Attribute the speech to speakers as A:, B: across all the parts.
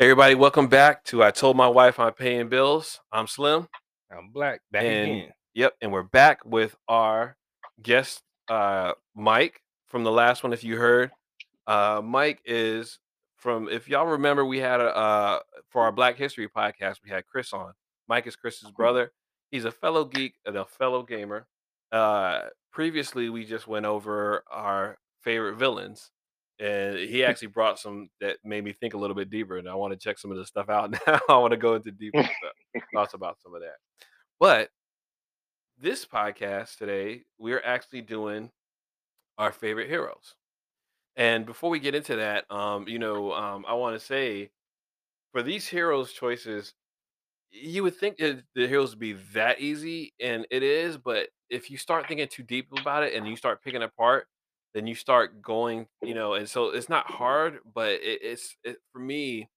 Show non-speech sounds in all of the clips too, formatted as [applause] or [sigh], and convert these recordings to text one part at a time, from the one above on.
A: Everybody, welcome back to I Told My Wife I'm Paying Bills. I'm Slim.
B: I'm black. Back
A: and
B: again.
A: yep, and we're back with our guest uh Mike from the last one if you heard. Uh Mike is from if y'all remember we had a uh for our Black History podcast we had Chris on. Mike is Chris's brother. He's a fellow geek and a fellow gamer. Uh previously we just went over our favorite villains and he [laughs] actually brought some that made me think a little bit deeper and I want to check some of the stuff out [laughs] now. I want to go into deeper [laughs] thoughts about some of that. But this podcast today, we're actually doing our favorite heroes. And before we get into that, um, you know, um, I want to say for these heroes choices, you would think that the heroes would be that easy, and it is, but if you start thinking too deep about it and you start picking apart, then you start going, you know, and so it's not hard, but it, it's it, for me,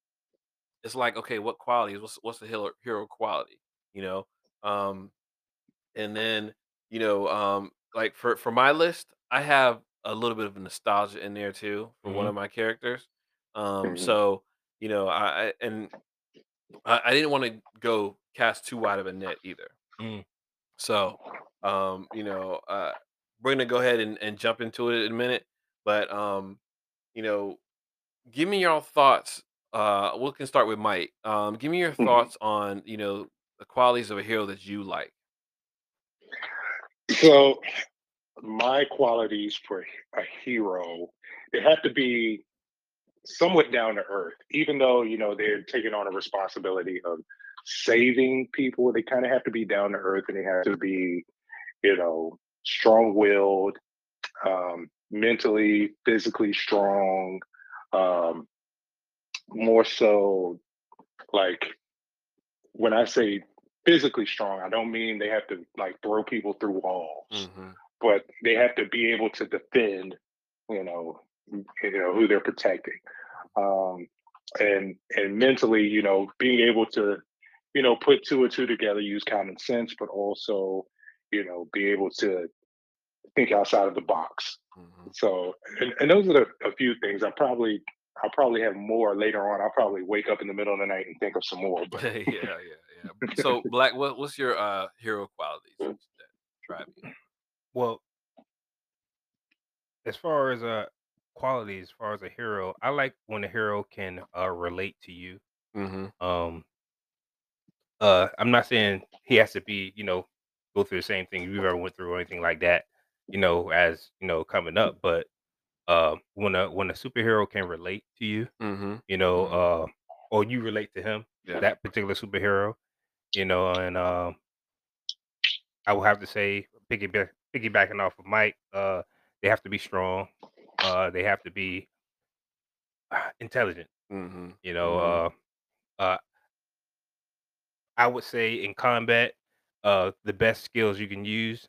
A: it's like, okay, what qualities? What's what's the hero hero quality? You know, um, and then you know, um, like for for my list, I have a little bit of nostalgia in there too for one
B: Mhm.
A: of my characters. Um,
C: Mhm.
A: so you know, I, I and I, I didn't want to go cast too wide of a net either.
B: Mm.
A: So, um, you know, uh, we're gonna go ahead and, and jump into it in a minute. But um, you know, give me your thoughts. Uh, we can start with Mike. Um, give me your
C: Mhm.
A: thoughts on you know the qualities of a hero that you like.
C: So, my qualities for a hero, they have to be somewhat down to earth, even though you know they're taking on a responsibility of saving people. They kind of have to be down to earth, and they have to be, you know, strong-willed, um, mentally, physically strong. Um, more so, like when I say physically strong, I don't mean they have to like throw people through walls,
A: Mm-hmm.
C: but they have to be able to defend, you know, you know who they're protecting, um, and and mentally, you know, being able to, you know, put two and two together, use common sense, but also, you know, be able to think outside of the box.
A: Mm-hmm.
C: So, and, and those are the, a few things. I probably I'll probably have more later on. I'll probably wake up in the middle of the night and think of some more. But [laughs]
A: yeah, yeah, yeah. So, Black, what, what's your uh hero qualities that drive you?
B: Well, as far as uh quality, as far as a hero, I like when a hero can uh relate to you.
A: Mm-hmm.
B: Um uh I'm not saying he has to be, you know, go through the same thing you've ever went through or anything like that, you know, as you know, coming up. But uh when a when a superhero can relate to you,
A: Mm-hmm.
B: you know,
A: Mhm.
B: uh or you relate to him,
A: Yeah.
B: that particular superhero, you know, and um I will have to say, piggyback, piggybacking off of Mike, uh, they have to be strong. Uh, they have to be [sighs] intelligent.
A: Mm-hmm.
B: You know,
A: Mhm.
B: uh, uh, I would say in combat, uh, the best skills you can use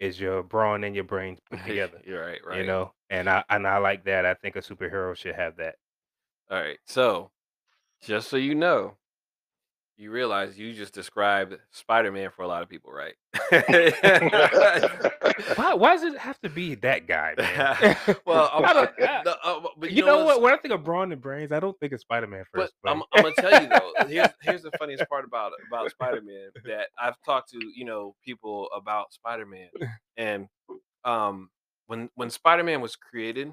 B: is your brawn and your brains [laughs] put together.
A: You're right, right.
B: You know, and I and I like that. I think a superhero should have that.
A: All right. So, just so you know, you realize you just described Spider-Man for a lot of people, right? [laughs]
B: Why? Why does it have to be that guy, man? [laughs]
A: well, [laughs]
B: I don't-
A: the- uh, but
B: you, know,
A: what's-
B: what? When I think of brawn and brains, I don't think of Spider Man
A: But
B: first.
A: I'm. I'm gonna tell you though. Here's here's the funniest part about about Spider Man that I've talked to you know people about Spider Man, and um when when Spider Man was created,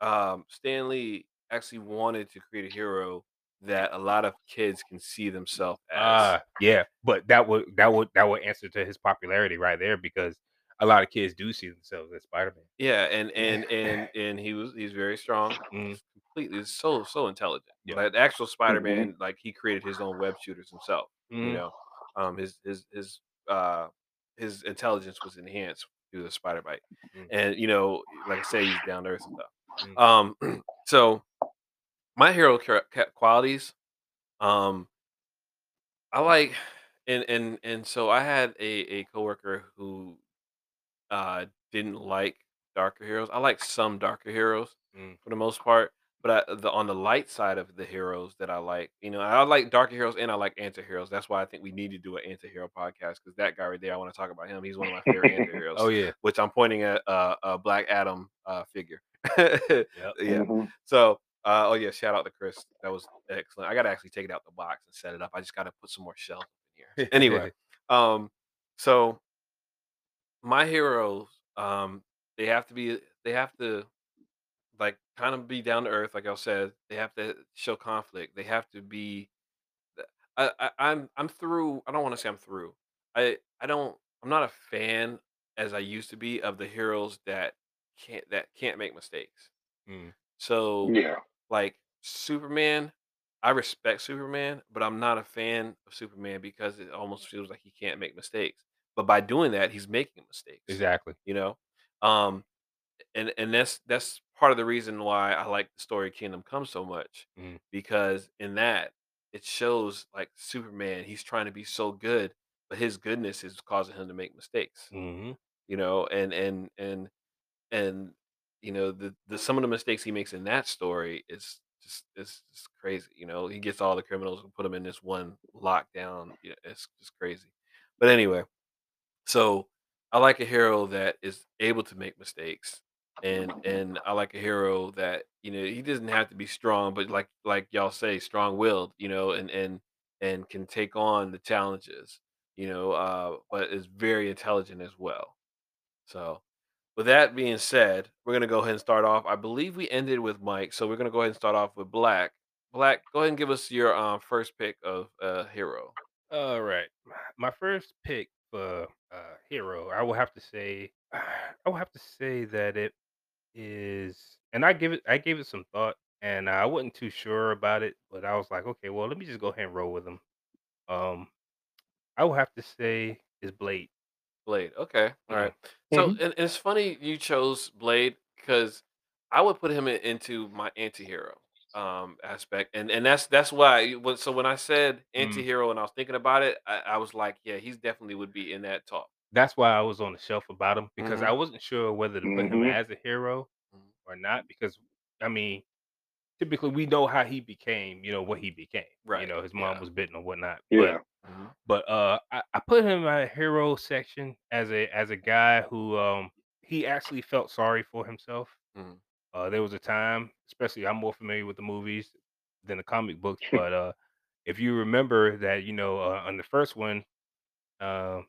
A: um Stan Lee actually wanted to create a hero that a lot of kids can see themselves as.
B: Ah, yeah, but that would that would that would answer to his popularity right there because a lot of kids do see themselves as Spider Man.
A: yeah, and and and [laughs] and he was he's very strong,
B: Mhm.
A: he's completely so so intelligent.
B: Yeah.
A: The actual Spider Man, like he created his own web shooters himself. you
B: Mhm.
A: know um his his his uh his intelligence was enhanced through the spider bite
B: Mm.
A: and you know like i say he's down to earth and stuff
B: Mm.
A: um [clears throat] so my hero qualities um i like and and and so i had a a coworker who uh didn't like darker heroes i like some darker heroes
B: Mm.
A: for the most part but I, the on the light side of the heroes that I like, you know, I like darker heroes and I like anti-heroes. That's why I think we need to do an anti-hero podcast because that guy right there, I want to talk about him. He's one of my favorite [laughs] anti-heroes.
B: Oh yeah,
A: which I'm pointing at uh, a Black Adam uh, figure. [laughs] yeah.
C: Mhm.
A: So Uh, oh yeah, shout out to Chris. That was excellent. I gotta actually take it out the box and set it up. I just gotta put some more shelves in here. [laughs] Anyway, um, so my heroes, um, they have to be they have to like kind of be down to earth, like I said. They have to show conflict. They have to be I, I I'm I'm through. I don't want to say I'm through. I I don't. I'm not a fan as I used to be of the heroes that can't that can't make mistakes.
B: Mm.
A: So
C: Yeah.
A: Like Superman, I respect Superman, but I'm not a fan of Superman because it almost feels like he can't make mistakes. But by doing that, he's making mistakes.
B: Exactly.
A: You know, um, and and that's that's part of the reason why I like the story Kingdom Come so much
B: Mhm.
A: because in that it shows like Superman, he's trying to be so good, but his goodness is causing him to make mistakes.
B: hmm
A: You know, and and and and you know the the some of the mistakes he makes in that story is just it's just crazy. You know, he gets all the criminals and put them in this one lockdown. It's just crazy. But anyway, so I like a hero that is able to make mistakes, and and I like a hero that you know he doesn't have to be strong, but like like y'all say, strong willed. You know, and and and can take on the challenges. You know, uh, but is very intelligent as well. So with that being said, we're gonna go ahead and start off. I believe we ended with Mike, so we're gonna go ahead and start off with Black. Black, go ahead and give us your um, first pick of uh, hero.
B: All right. My first pick for uh, hero, I will have to say, [sighs] I will have to say that it is, and I give it, I gave it some thought, and I wasn't too sure about it, but I was like, okay, well, let me just go ahead and roll with them. Um, I will have to say is Blade.
A: Blade. Okay. All right. So
C: Mhm.
A: and, and it's funny you chose Blade because I would put him in, into my anti-hero um aspect. And and that's that's why when so when I said
B: Mm.
A: anti-hero and I was thinking about it, I, I was like, yeah, he's definitely would be in that talk.
B: That's why I was on the shelf about him because I
A: Mhm.
B: wasn't sure whether to put him
C: Mhm.
B: as a hero
A: Mhm.
B: or not. Because I mean, typically we know how he became, you know, what he became. Right. You
A: Right.
B: know, his mom
A: Yeah.
B: was bitten or whatnot.
C: Yeah.
B: But
A: Mhm.
B: but uh I, I put him in my hero section as a as a guy who um he actually felt sorry for himself.
A: Mhm.
B: Uh there was a time, especially I'm more familiar with the movies than the comic books, [laughs] but uh if you remember that, you know, uh, on the first one, uh,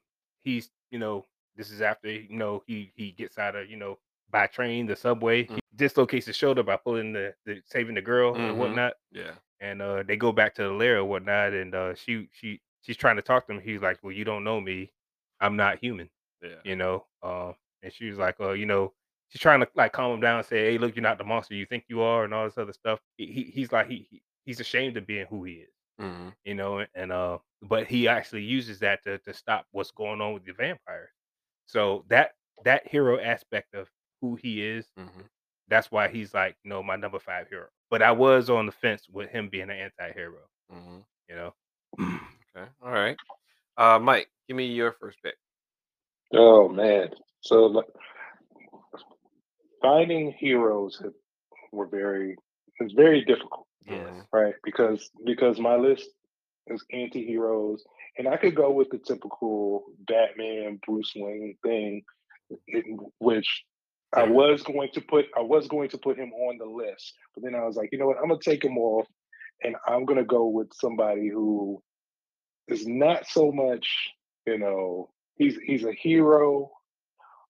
B: he's you know, this is after, you know, he he gets out of, you know, by train, the subway,
A: Mm.
B: he dislocates his shoulder by pulling the, the saving the girl
A: Mhm.
B: and whatnot
A: Yeah.
B: and uh they go back to the lair or whatnot and uh she she she's trying to talk to him he's like well you don't know me i'm not human
A: Yeah.
B: you know uh, and she was like uh you know she's trying to like calm him down and say hey look you're not the monster you think you are and all this other stuff he, he he's like he, he he's ashamed of being who he is
A: hmm
B: you know and uh but he actually uses that to to stop what's going on with the vampire so that that hero aspect of who he is
A: hmm
B: that's why he's like, no, my number five hero. But I was on the fence with him being an anti-hero,
A: hmm
B: you know.
A: Okay. All right. Uh, Mike, give me your first pick.
C: Oh man. So like, finding heroes have- were very it's very difficult,
B: yes.
A: Mhm.
C: right? Because because my list is anti-heroes, and I could go with the typical Batman, Bruce Wayne thing, in which I was going to put I was going to put him on the list, but then I was like, you know what, I'm gonna take him off, and I'm gonna go with somebody who is not so much, you know, he's he's a hero,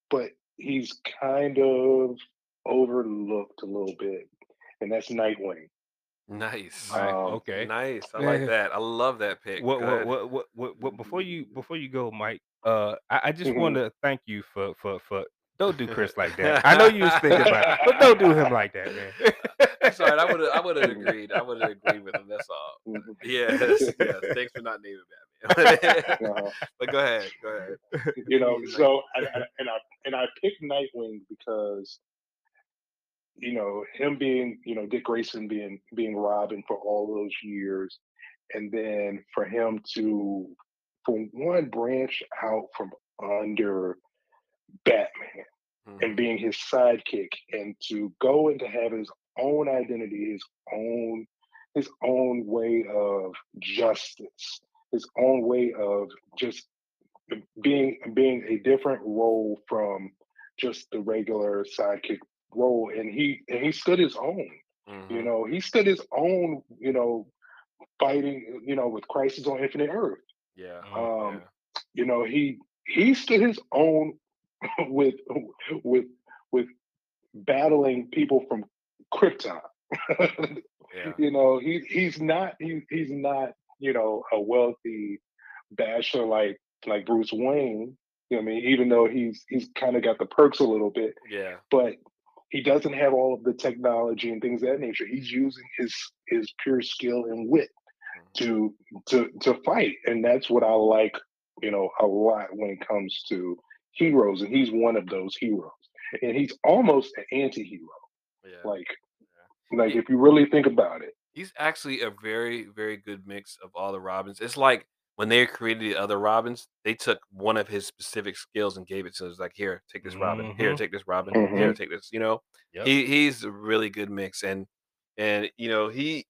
C: but he's kind of overlooked a little bit, and that's Nightwing.
A: Nice.
B: All right.
C: Um,
B: okay.
A: Nice. I like that. I love that pick.
B: What, what, what, what, what, what, before you, before you go, Mike, uh, I, I just
C: Mhm.
B: want to thank you for, for, for, don't do Chris like that. I know you was thinking about it, but don't do him [laughs] like that, man.
A: That's all right. I would have. I would have agreed. I would have agreed with him. That's all.
C: Mhm.
A: Yes. Yes. Thanks for not naming Batman. [laughs]
C: Uh-huh.
A: but go ahead. Go ahead.
C: you know [laughs] so I, I, and i and i picked nightwing because you know him being you know dick grayson being being robin for all those years and then for him to for one branch out from under batman and
A: Mhm.
C: being his sidekick and to go and to have his own identity his own his own way of justice his own way of just being being a different role from just the regular sidekick role and he and he stood his own You
A: Mhm.
C: know, he stood his own. You know, fighting. You know, with Crisis on Infinite Earth.
A: Yeah.
C: Um,
A: Yeah.
C: you know, he he stood his own [laughs] with with with battling people from Krypton.
A: Yeah. [laughs]
C: you know, he he's not he, he's not you know a wealthy basher like like Bruce Wayne. You know what I mean? Even though he's he's kind of got the perks a little bit,
A: Yeah.
C: but he doesn't have all of the technology and things of that nature. He's using his his pure skill and wit
A: Mhm.
C: to to to fight, and that's what I like. You know, a lot when it comes to heroes, and he's one of those heroes. And he's almost an anti-hero.
A: Yeah.
C: Like,
A: Yeah.
C: like if you really think about it.
A: he's actually a very, very good mix of all the Robins. It's like when they created the other Robins, they took one of his specific skills and gave it to us. Like, here, take this Robin. Here,
B: Mhm.
A: take this Robin.
C: Mhm.
A: Here, take this. You know,
B: Yep.
A: he he's a really good mix, and and you know he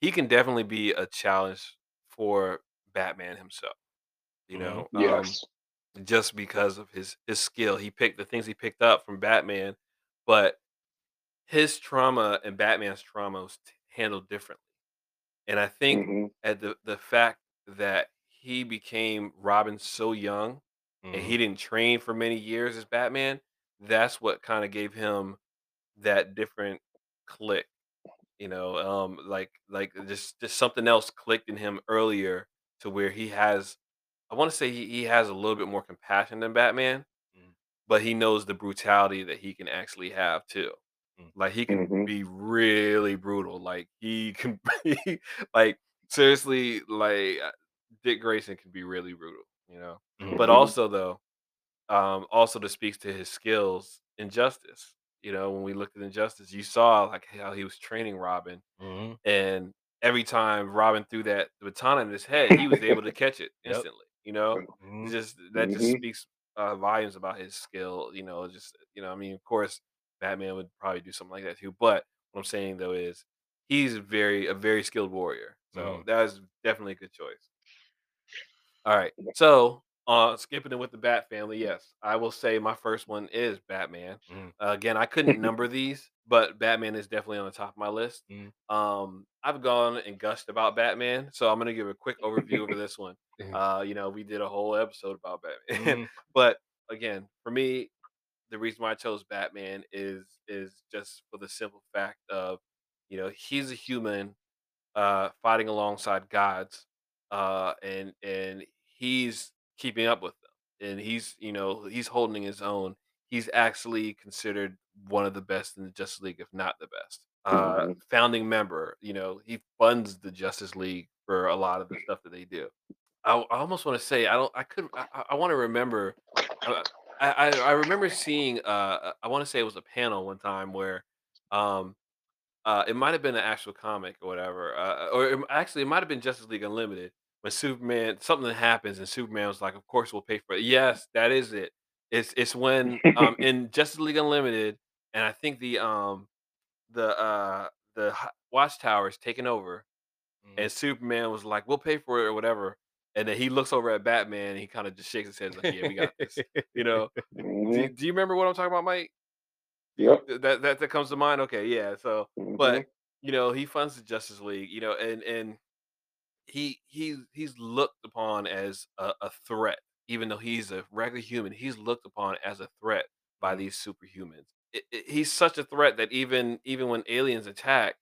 A: he can definitely be a challenge for Batman himself. You
B: Mhm.
A: know, um,
C: Yes.
A: Just because of his his skill, he picked the things he picked up from Batman, but his trauma and Batman's trauma was t- handled differently. And I think
C: hmm
A: at the the fact that he became Robin so young and
B: Mhm.
A: he didn't train for many years as Batman, that's what kind of gave him that different click, you know, um like like just just something else clicked in him earlier to where he has I want to say he, he has a little bit more compassion than Batman,
B: Mm.
A: but he knows the brutality that he can actually have too.
B: Mm.
A: Like he can
C: hmm
A: be really brutal. Like he can [laughs] be like seriously like uh, Dick Grayson can be really brutal, you know. But
C: Mhm.
A: also though, um also to speaks to his skills in justice. You know, when we looked at Injustice, you saw like how he was training Robin
B: Mhm.
A: and every time Robin threw that baton in his head, he was able to [laughs] catch it instantly. You know,
B: Mhm.
A: Just that just
C: Mhm.
A: speaks uh, volumes about his skill. You know, just you know, I mean, of course, Batman would probably do something like that too. But what I'm saying though is he's very a very skilled warrior. So
B: Mhm.
A: that is definitely a good choice. All right, so uh, skipping it with the Bat family, yes, I will say my first one is Batman.
B: Mhm.
A: Uh, again, I couldn't [laughs] number these, but Batman is definitely on the top of my list.
B: Mhm.
A: Um, I've gone and gushed about Batman, so I'm gonna give a quick overview over this one. Uh, you know, we did a whole episode about Batman,
B: Mhm. [laughs]
A: but again, for me, the reason why I chose Batman is is just for the simple fact of, you know, he's a human uh, fighting alongside gods, uh, and and he's keeping up with them, and he's you know he's holding his own. He's actually considered one of the best in the Justice League, if not the best. Uh,
C: Mhm.
A: founding member, you know, he funds the Justice League for a lot of the stuff that they do. I, I almost want to say I don't. I could. I, I want to remember. Uh, I, I I remember seeing. Uh, I want to say it was a panel one time where, um, uh, it might have been an actual comic or whatever, uh, or it, actually it might have been Justice League Unlimited when Superman something happens and Superman was like, "Of course we'll pay for it." Yes, that is it. It's it's when um [laughs] in Justice League Unlimited, and I think the um the uh the Watchtower is taken over,
B: Mhm.
A: and Superman was like, "We'll pay for it" or whatever, and then he looks over at Batman and he kind of just shakes his head like, "Yeah, we got this." [laughs] You know? Do,
C: Mhm.
A: do you remember what I'm talking about, Mike?
C: Yep.
A: That that that comes to mind. Okay, yeah. So, but
C: Mhm.
A: you know, he funds the Justice League. You know, and and he he's he's looked upon as a, a threat, even though he's a regular human. He's looked upon as a threat by
B: Mhm.
A: these superhumans. It, it- he's such a threat that even even when aliens attack,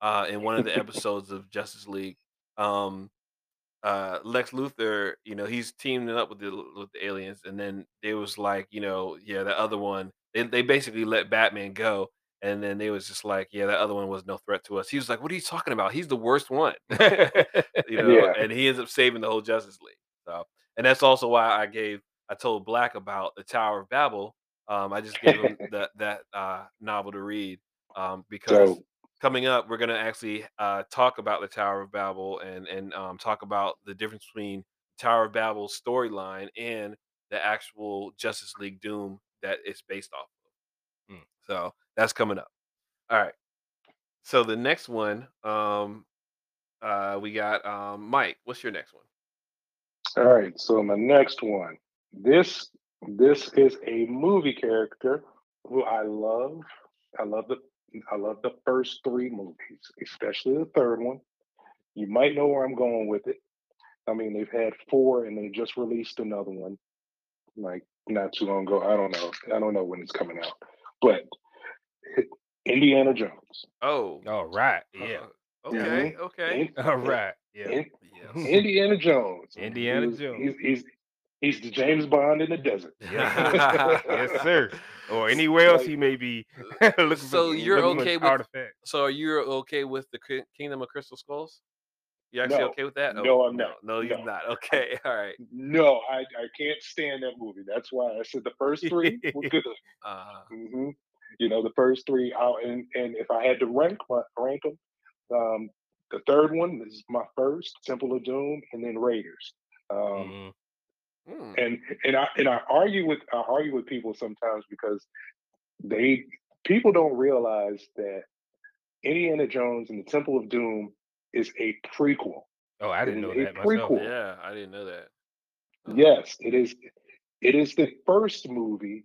A: uh, in one of the [laughs] episodes of Justice League, um, uh Lex Luthor, you know, he's teaming up with the with the aliens, and then they was like, you know, yeah, the other one, they they basically let Batman go, and then they was just like, yeah, that other one was no threat to us. He was like, what are you talking about? He's the worst one, [laughs] you [laughs] know,
C: Yeah.
A: and he ends up saving the whole Justice League. So, and that's also why I gave I told Black about the Tower of Babel. Um, I just gave him [laughs] that that uh novel to read, um, because
C: So
A: coming up, we're gonna actually uh, talk about the Tower of Babel and and um, talk about the difference between Tower of Babel's storyline and the actual Justice League Doom that it's based off of.
B: Mm.
A: So that's coming up. All right. So the next one, um, uh, we got um, Mike. What's your next one?
C: all right. So my next one. This this is a movie character who I love. I love the I love the first three movies, especially the third one. You might know where I'm going with it. I mean, they've had four and they just released another one like not too long ago. I don't know. I don't know when it's coming out. But [laughs] Indiana Jones.
A: Oh,
B: All right. Yeah.
A: uh, okay, okay.
C: In-
B: All right. Yeah.
C: in-
A: Yes.
C: Indiana Jones.
B: Indiana
C: He's-
B: Jones.
C: He's, he's he's the James Bond in the desert. [laughs] [laughs]
B: yes, sir. Or [laughs] anywhere else
C: Like-
B: he may be looking for.
A: So you're
B: looking
A: okay with-
B: artifacts.
A: So are you okay with the Kingdom of Crystal Skulls? You actually
C: No.
A: okay with that?
C: No, I'm not.
A: No, you're
C: No.
A: not. Okay, all right.
C: No, I, I can't stand that movie. That's why I said the first three were good.
A: Uh,
C: hmm You know, the first three out, and and if I had to rank my, rank them, um, the third one is my first, Temple of Doom, and then Raiders. Um,
B: Mhm.
A: Hmm,
C: and and I and I argue with I argue with people sometimes because they people don't realize that Indiana Jones and the Temple of Doom is a prequel.
B: Oh, I didn't know
C: a
B: that myself.
C: prequel.
A: yeah, I didn't know that. Uh,
C: Yes, it is. It is the first movie.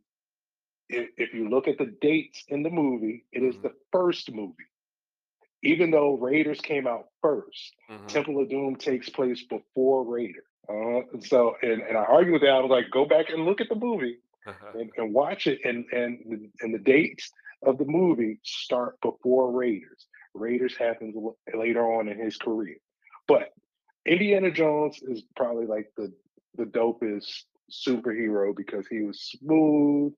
C: If, if you look at the dates in the movie, it is
A: Mhm.
C: the first movie. Even though Raiders came out 1st
A: mhm.
C: Temple of Doom takes place before Raider. Uh, and so, and, and I argue with that. I was like, go back and look at the movie [laughs] and, and watch it, and and the- and the dates of the movie start before Raiders. Raiders happens later on in his career, but Indiana Jones is probably like the the dopest superhero because he was smooth.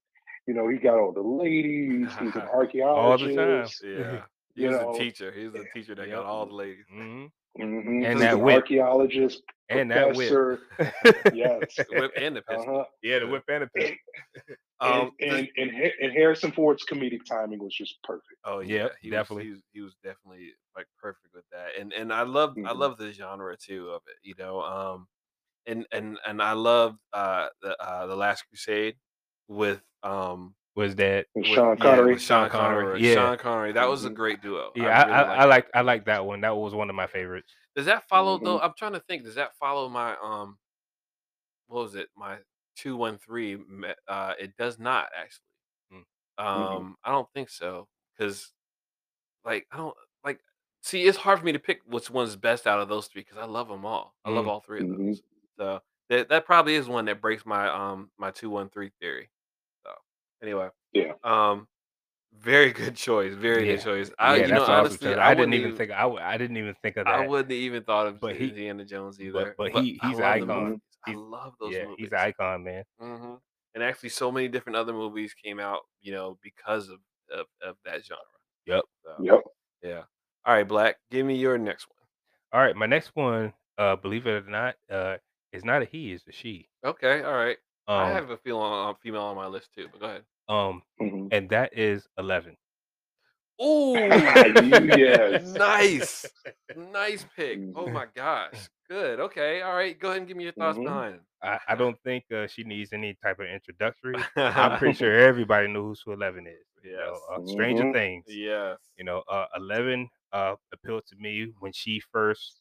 C: You know, he got all the ladies. He's an archaeologist. [laughs]
B: All the time.
A: yeah, he
C: You
A: was
C: know,
A: a teacher. He was a teacher that got all the ladies.
B: Mhm.
C: Mhm,
B: And
C: he's
B: that
C: an
B: whip.
C: archaeologist,
B: And that whip.
C: professor. [laughs] Yes.
A: Whip and the pistol.
C: Uh-huh.
B: yeah, the whip and the pistol. [laughs]
C: And,
A: Um,
C: and,
A: this-
C: and, and Harrison Ford's comedic timing was just perfect.
A: Oh yeah, he
B: definitely.
A: Was, he, was, he was definitely like perfect with that, and and I love I
C: Mhm.
A: love the genre too of it, you know. Um, and and and I love uh the uh the Last Crusade with um
B: Was that?
A: With,
C: Sean
A: yeah,
C: Connery.
A: with Sean
B: Sean Connery,
A: Connery.
B: yeah.
A: Sean Connery. That was a
C: Mhm.
A: great duo.
B: Yeah, I,
A: really
B: I, I like
A: that.
B: I like that one. That was one of my favorites.
A: Does that follow though?
C: Mhm.
A: I'm trying to think. Does that follow my um? What was it? My two one three. Uh, it does not actually.
B: Mm.
A: Um, I don't think so because, like, I don't like. See, it's hard for me to pick which one's best out of those three because I love them all. I love
B: Mm.
A: all 3 of
C: Mhm.
A: those. So that that probably is one that breaks my um my two one three theory. Anyway,
C: Yeah.
A: um, very [laughs] good choice. Very
B: Yeah.
A: good choice. I
B: yeah,
A: you know honestly. I,
B: I, didn't even
A: even
B: think. I, I didn't even think of that.
A: I wouldn't even thought of
B: But he-
A: Indiana Jones either.
B: but he- he's an icon.
A: movies. I love those
B: yeah,
A: movies.
B: he's an icon, man.
A: hmm And actually, so many different other movies came out, you know, because of of, of that genre.
B: Yep.
A: So,
C: Yep.
A: yeah. All right, Black. Give me your next one.
B: All right, my next one, uh, believe it or not, uh, is not a he, it's a she.
A: Okay. All right.
B: Um,
A: I have a female female on my list too, but go ahead.
B: Um,
C: Mhm.
B: and that is Eleven.
A: Oh, [laughs]
C: Yes. [laughs]
A: nice, nice pick. Oh
C: Mhm.
A: my gosh, good. Okay, all right. Go ahead and give me your thoughts
C: Mhm.
A: behind
B: I, I don't think uh, she needs any type of introductory. I'm pretty [laughs] sure everybody knows who Eleven is. You know, uh, Stranger
C: Mhm.
B: Things.
A: Yeah,
B: You know, uh, Eleven uh, appealed to me when she first,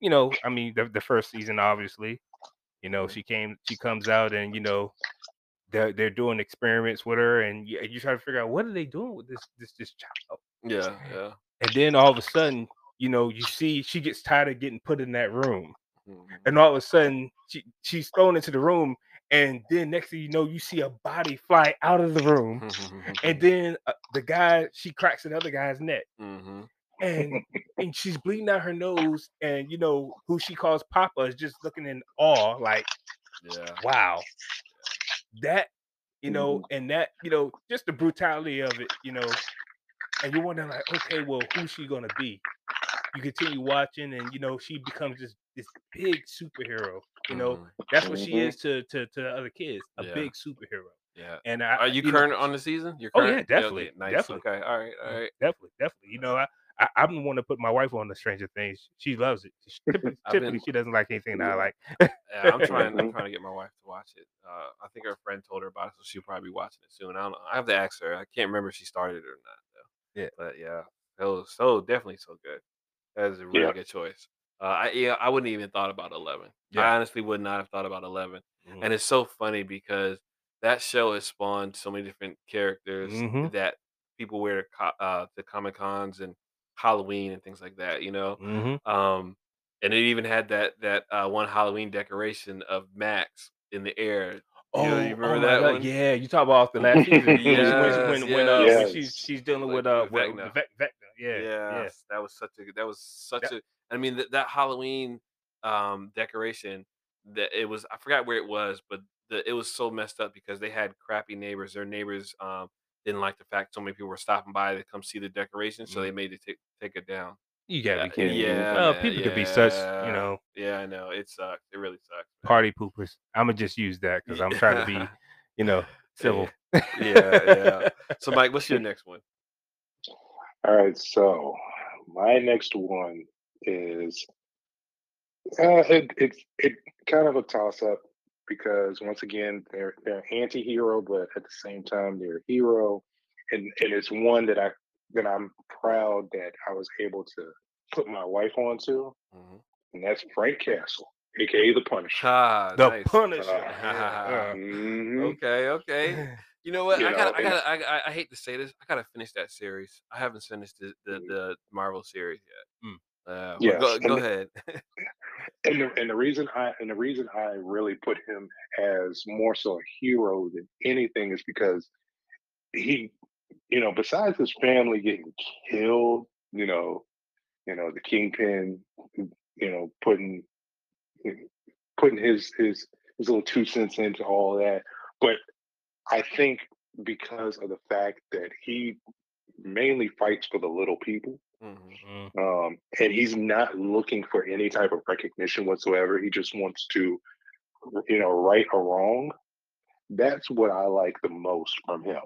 B: you know, I mean, the, the first season, obviously. You know, she came, she comes out, and you know, they're they're doing experiments with her, and you, you try to figure out what are they doing with this this this child.
A: Yeah. Yeah.
B: And then all of a sudden, you know, you see she gets tired of getting put in that room,
A: Mhm.
B: and all of a sudden she she's thrown into the room, and then next thing you know, you see a body fly out of the room, and [laughs] then uh, the guy she cracks another guy's neck,
A: Mhm.
B: and [laughs] and she's bleeding out her nose, and you know who she calls Papa is just looking in awe, like
A: Yeah.
B: wow, that you know, and that you know, just the brutality of it, you know, and you're wondering like, okay, well, who's she gonna be? You continue watching, and you know, she becomes this this big superhero. You know,
A: Mhm.
B: that's what she
C: Mhm.
B: is to to to the other kids, a
A: Yeah.
B: big superhero.
A: Yeah.
B: And I,
A: Are you
B: know,
A: current on the season? You're
B: Oh, yeah,
A: current?
B: definitely,
A: okay, Nice.
B: definitely.
A: Okay. All right. All right.
B: definitely, definitely. You know, I, I I'm the one to put my wife on the Stranger Things. She loves it. She, [laughs] typically,
A: been-
B: typically she doesn't like anything that I like.
A: Yeah, I'm trying. I'm [laughs] trying to get my wife to watch it. Uh, I think her friend told her about it, so she'll probably be watching it soon. I don't know. I have to ask her. I can't remember if she started it or not though.
B: Yeah.
A: But yeah, it was so definitely so good. That is a really
C: Yeah.
A: good choice. Uh, I yeah, I wouldn't even thought about Eleven.
B: Yeah.
A: I honestly would not have thought about Eleven.
B: Mhm.
A: And it's so funny because that show has spawned so many different characters
B: Mhm.
A: that people wear to, co- uh, to comic cons and Halloween and things like that. You know,
B: Mm-hmm.
A: um, and it even had that that uh, one Halloween decoration of Max in the air.
B: Oh,
A: You know, you remember
B: oh
A: that
B: God.
A: one?
B: Yeah, you talk about the last season. [laughs] when
A: Yes,
B: when when, uh,
C: yes.
B: when she's she's dealing
A: Like
B: with uh
A: with
B: with,
A: Vecna.
B: Vecna. Yeah, yeah.
A: Yes, that was such a that was such
B: That-
A: a. I mean that that Halloween um decoration that it was I forgot where it was, but the it was so messed up because they had crappy neighbors. Their neighbors um didn't like the fact so many people were stopping by to come see the decoration, so they made it take take it down.
B: You gotta be
A: Yeah,
B: kidding. me.
A: yeah,
B: Uh,
A: man,
B: people could be such, you know,
A: Yeah, I know it sucks. It really sucks. man.
B: party poopers. I'm gonna just use that because I'm trying to be, [laughs] you know, civil.
A: yeah, yeah. So, Mike, what's your [laughs] next one?
C: All right, so my next one is uh, it, it's it kind of a toss up because once again they're they're anti-hero, but at the same time they're a hero, and and it's one that I that I'm proud that I was able to put my wife onto,
A: Mhm.
C: and that's Frank Castle, aka the Punisher.
A: Ah,
B: The
A: nice.
B: Punisher.
C: Uh,
B: yeah.
C: Mhm.
A: Okay, okay. [laughs] You know what?
C: You
A: I
C: know,
A: gotta, I gotta, I, I, I hate to say this. I gotta finish that series. I haven't finished the the,
C: Mhm.
A: the Marvel series yet.
B: Mm.
A: Uh,
C: Yes,
A: go, go ahead. [laughs]
C: And the, and the reason I and the reason I really put him as more so a hero than anything is because he, you know, besides his family getting killed, you know, you know, the kingpin, you know, putting putting his his his little two cents into all that, but I think because of the fact that he mainly fights for the little people
A: Mhm.
B: Mm.
C: um, and he's not looking for any type of recognition whatsoever. He just wants to, you know, right or wrong. That's what I like the most from him.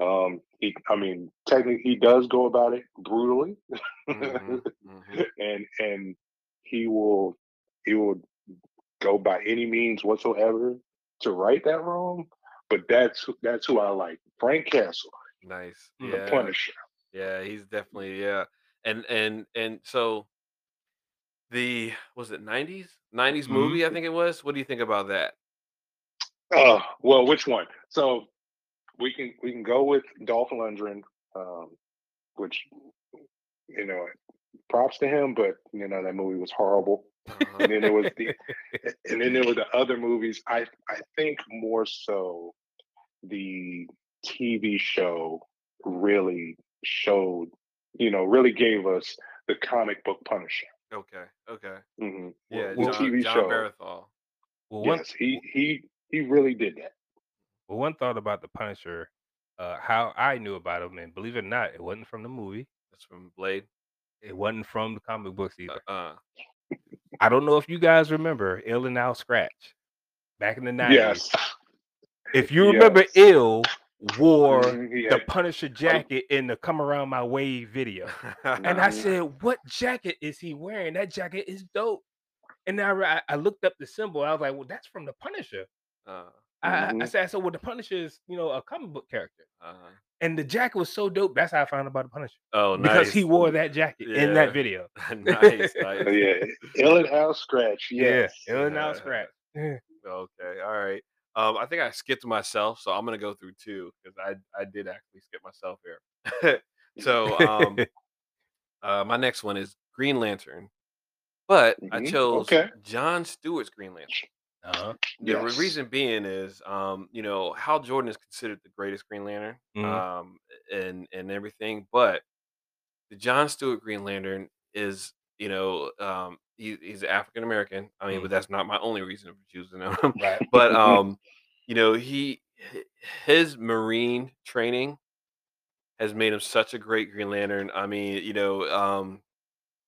C: Um, he, I mean, technically, he does go about it brutally,
A: Mhm. Mhm. [laughs]
C: and and he will he will go by any means whatsoever to right that wrong. But that's that's who I like, Frank Castle,
A: Nice.
B: Mm.
C: the
A: Yeah.
C: Punisher.
A: Yeah, he's definitely yeah. And and and so the was it 90s? 90s
B: Mhm.
A: movie, I think it was. What do you think about that?
C: Uh, well, which one? So we can we can go with Dolph Lundgren, um, which you know, props to him, but you know that movie was horrible.
A: Uh-huh.
C: And then there was the, [laughs] and then there were the other movies. I I think more so the TV show really showed, you know, really gave us the comic book Punisher.
A: Okay, okay.
C: hmm
A: Yeah,
B: well,
A: John,
C: TV
A: John
C: show.
A: Bernthal.
B: Well, one
C: Yes, he he he really did that.
B: well, one thought about the Punisher, uh, how I knew about him, and believe it or not, it wasn't from the movie.
A: It's from Blade.
B: It wasn't from the comic books either.
A: Uh, uh
B: I don't know if you guys remember Ill and Al Skratch back in the nineties.
C: Yes.
B: If you [laughs] remember,
C: Yes.
B: Ill wore
C: Mhm, he
B: the Punisher jacket in the "Come Around My Way" video, [laughs] and I said, "What jacket is he wearing? That jacket is dope." And I, I I looked up the symbol. I was like, "Well, that's from the Punisher."
A: uh,
B: I, I- I said, "So, well, the Punisher is, you know, a comic book character."
A: uh,
B: And the jacket was so dope. That's how I found out about the Punisher
A: oh, nice.
B: because he wore that jacket in that video. [laughs] [laughs]
A: nice,
C: Oh,
A: nice.
C: yeah, Ill and Al Skratch. Yes.
B: Yeah, Ill and Out
A: Yeah.
B: Scratch.
A: Okay, all right. Um, I think I skipped myself, so I'm gonna go through two because I I did actually skip myself here. [laughs] so um, [laughs] uh, my next one is Green Lantern, but I
C: Mhm,
A: chose
C: okay.
A: John Stewart's Green Lantern.
B: Uh-huh.
A: The re-
C: Yes.
A: reason being is, um, you know, Hal Jordan is considered the greatest Green Lantern,
B: Mhm.
A: um, and and everything, but the John Stewart Green Lantern is, you know, um, he, he's African American. I mean, but that's not my only reason for choosing him. [laughs]
B: Right.
A: but [laughs] um, you know, he his Marine training has made him such a great Green Lantern. I mean, you know, um,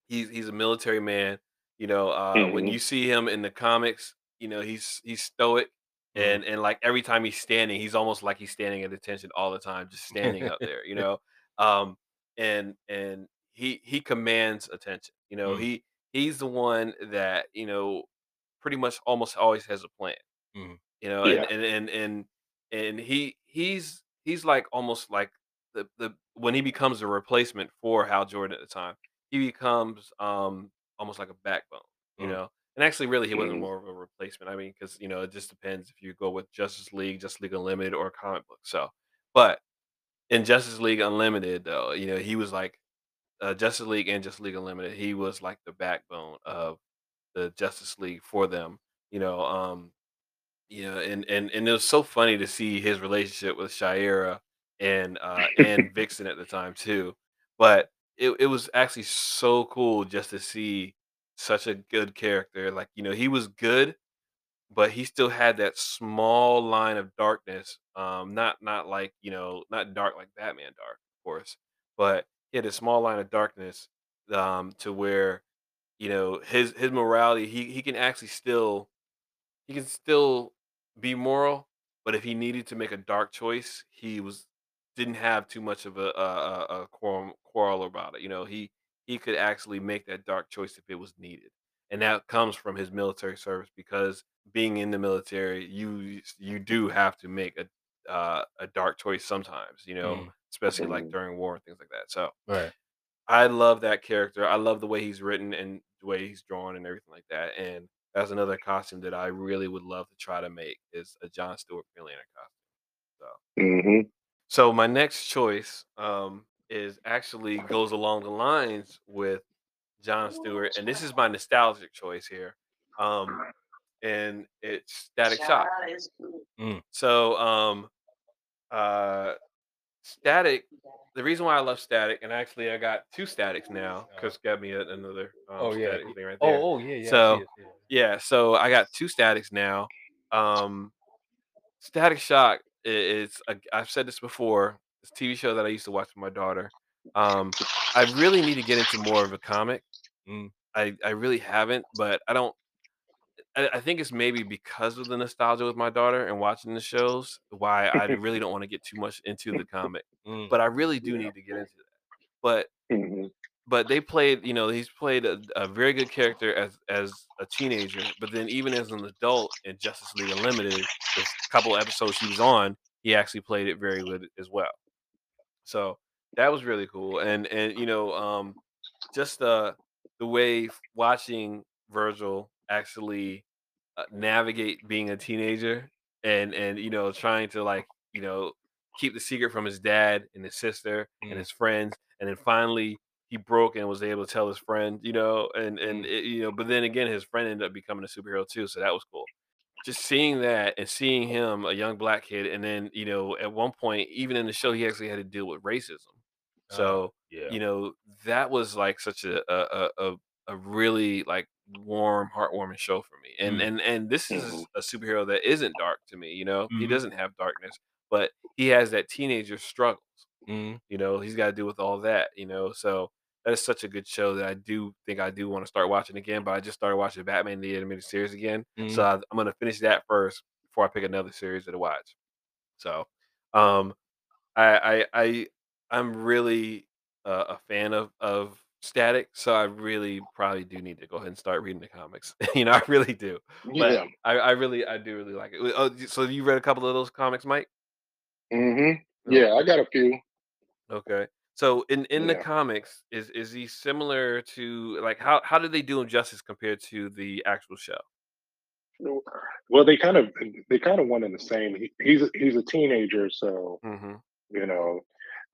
A: he's he's a military man. You know, uh, when
C: Mhm.
A: you see him in the comics, you know he's he's stoic,
B: Mhm.
A: and and like every time he's standing, he's almost like he's standing at attention all the time, just standing up there. You [laughs] know, um, and and he he commands attention. You know,
B: Mm.
A: he he's the one that you know pretty much almost always has a plan.
B: Mhm.
A: You know,
C: Yeah.
A: and, and and and and he he's he's like almost like the the when he becomes a replacement for Hal Jordan at the time, he becomes um almost like a backbone. You
B: Mm.
A: know, and actually, really, he wasn't
C: Mhm.
A: more of a replacement. I mean, because you know, it just depends if you go with Justice League, Justice League Unlimited, or comic book. So, but in Justice League Unlimited, though, you know, he was like uh, Justice League and Justice League Unlimited. He was like the backbone of the Justice League for them. You know, um, you know, and and and it was so funny to see his relationship with Shayera and uh, and [laughs] Vixen at the time too. But it it was actually so cool just to see such a good character. Like you know, he was good, but he still had that small line of darkness. Um, not not like you know, not dark like Batman dark, of course, but he had a small line of darkness um, to where you know his his morality. He he can actually still he can still be moral, but if he needed to make a dark choice, he was didn't have too much of a a, a, quarrel, quarrel about it. You know, he he could actually make that dark choice if it was needed, and that comes from his military service because being in the military, you you do have to make a uh, a dark choice sometimes. You know,
B: Mm.
A: Especially like
C: Mhm.
A: during war and things like that. So
B: Right.
A: I love that character. I love the way he's written and the way he's drawn and everything like that. And that's another costume that I really would love to try to make is a John Stewart Millionaire costume. So,
C: hmm
A: so my next choice um, is actually goes along the lines with John Stewart, and this is my nostalgic choice here. Um, and it's Static Shock. So, um, uh, Static. The reason why I love Static, and actually I got two Statics now. because got me another um,
B: Oh, yeah.
A: Static thing right there.
B: Oh, oh yeah, yeah.
A: So,
B: it, it.
A: Yeah, so I got two Statics now. Um, Static Shock is a, I've said this before. It's a TV show that I used to watch with my daughter. Um, I really need to get into more of a comic.
B: Mm.
A: I I really haven't, but I don't. I, I think it's maybe because of the nostalgia with my daughter and watching the shows why I [laughs] really don't want to get too much into the comic.
B: Mm.
A: But I really do need to get into that. But
C: hmm
A: but they played, you know, he's played a, a very good character as as a teenager, but then even as an adult in Justice League Unlimited, the couple episodes he was on, he actually played it very good as well. So that was really cool, and and you know, um, just the the way watching Virgil actually uh, navigate being a teenager and and you know trying to like you know keep the secret from his dad and his sister and
B: Mm.
A: his friends and then finally he broke and was able to tell his friend you know and and
B: Mm.
A: it, you know but then again his friend ended up becoming a superhero too so that was cool just seeing that and seeing him a young black kid and then you know at one point even in the show he actually had to deal with racism
B: Uh,
A: so
B: yeah.
A: you know that was like such a a, a, a really like warm heartwarming show for me and
B: Mm.
A: and and this is a [laughs] superhero that isn't dark to me you know he
B: Mhm.
A: doesn't have darkness but he has that teenager struggles
B: Mm.
A: you know he's got to deal with all that you know so that is such a good show that i do think i do want to start watching again but i just started watching batman the animated series again so
B: Mm.
A: I, i'm going to finish that first before i pick another series to watch so um I I I I'm really uh, a fan of of Static, so I really probably do need to go ahead and start reading the comics. [laughs] you know, I really do. But
C: Yeah.
A: I, I really I do really like it. Oh, so you read a couple of those comics, Mike?
C: Mm-hmm. Yeah, I got a few.
A: Okay. So in in the comics, is is he similar to like how how did they do him justice compared to the actual show?
C: Well, they kind of they kind of one and the same. He, he's he's a teenager, so
A: Mm-hmm.
C: you know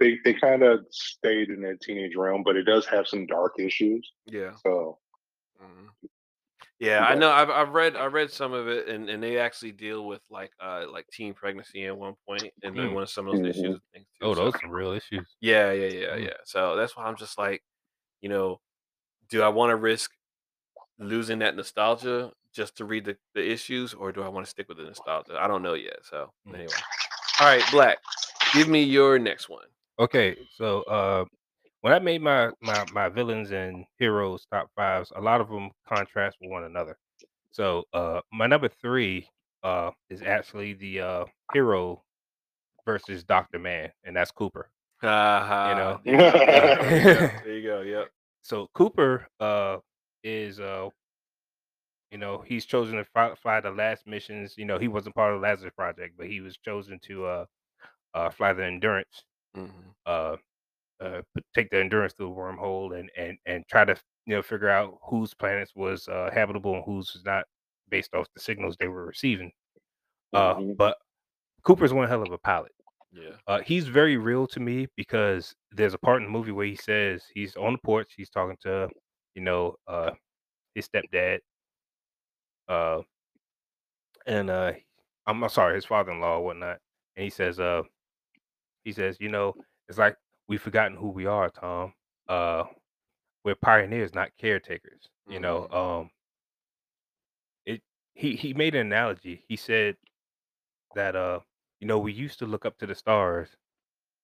C: they they kind of stayed in that teenage realm, but it does have some dark issues.
A: Yeah.
C: So
A: Mhm. Yeah, I know. I've I've read I read some of it, and, and they actually deal with like uh like teen pregnancy at one point, and then
B: Mm.
A: one of some of those issues and things too.
B: Oh,
A: so-
B: those are real issues.
A: Yeah, yeah, yeah,
B: Mm.
A: yeah. So that's why I'm just like, you know, do I want to risk losing that nostalgia just to read the, the issues, or do I want to stick with the nostalgia? I don't know yet. So
B: Mm.
A: anyway, all right, Black, give me your next one.
B: Okay, so uh, when I made my my my villains and heroes top fives, a lot of them contrast with one another. So uh, my number three uh is actually the uh hero versus Doctor Mann, and that's Cooper.
A: Ha
B: know.
A: There you go. You go. [laughs] There you go. Yep.
B: So Cooper uh is uh you know he's chosen to fly, fly the last missions. You know he wasn't part of the Lazarus Project, but he was chosen to uh uh fly the Endurance.
A: Hmm
B: uh, uh, take the endurance through a wormhole and and and try to you know figure out whose planets was uh, habitable and whose was not based off the signals they were receiving. Uh,
C: Mhm.
B: but Cooper's one hell of a pilot.
A: Yeah.
B: Uh, he's very real to me because there's a part in the movie where he says he's on the porch, he's talking to, you know, uh, his stepdad, uh, and uh, I'm, I'm sorry, his father-in-law or whatnot, and he says, uh, he says, you know, it's like we've forgotten who we are, Tom. Uh, we're pioneers, not caretakers. You know,
A: Mhm.
B: um, it. He he made an analogy. He said that uh, you know, we used to look up to the stars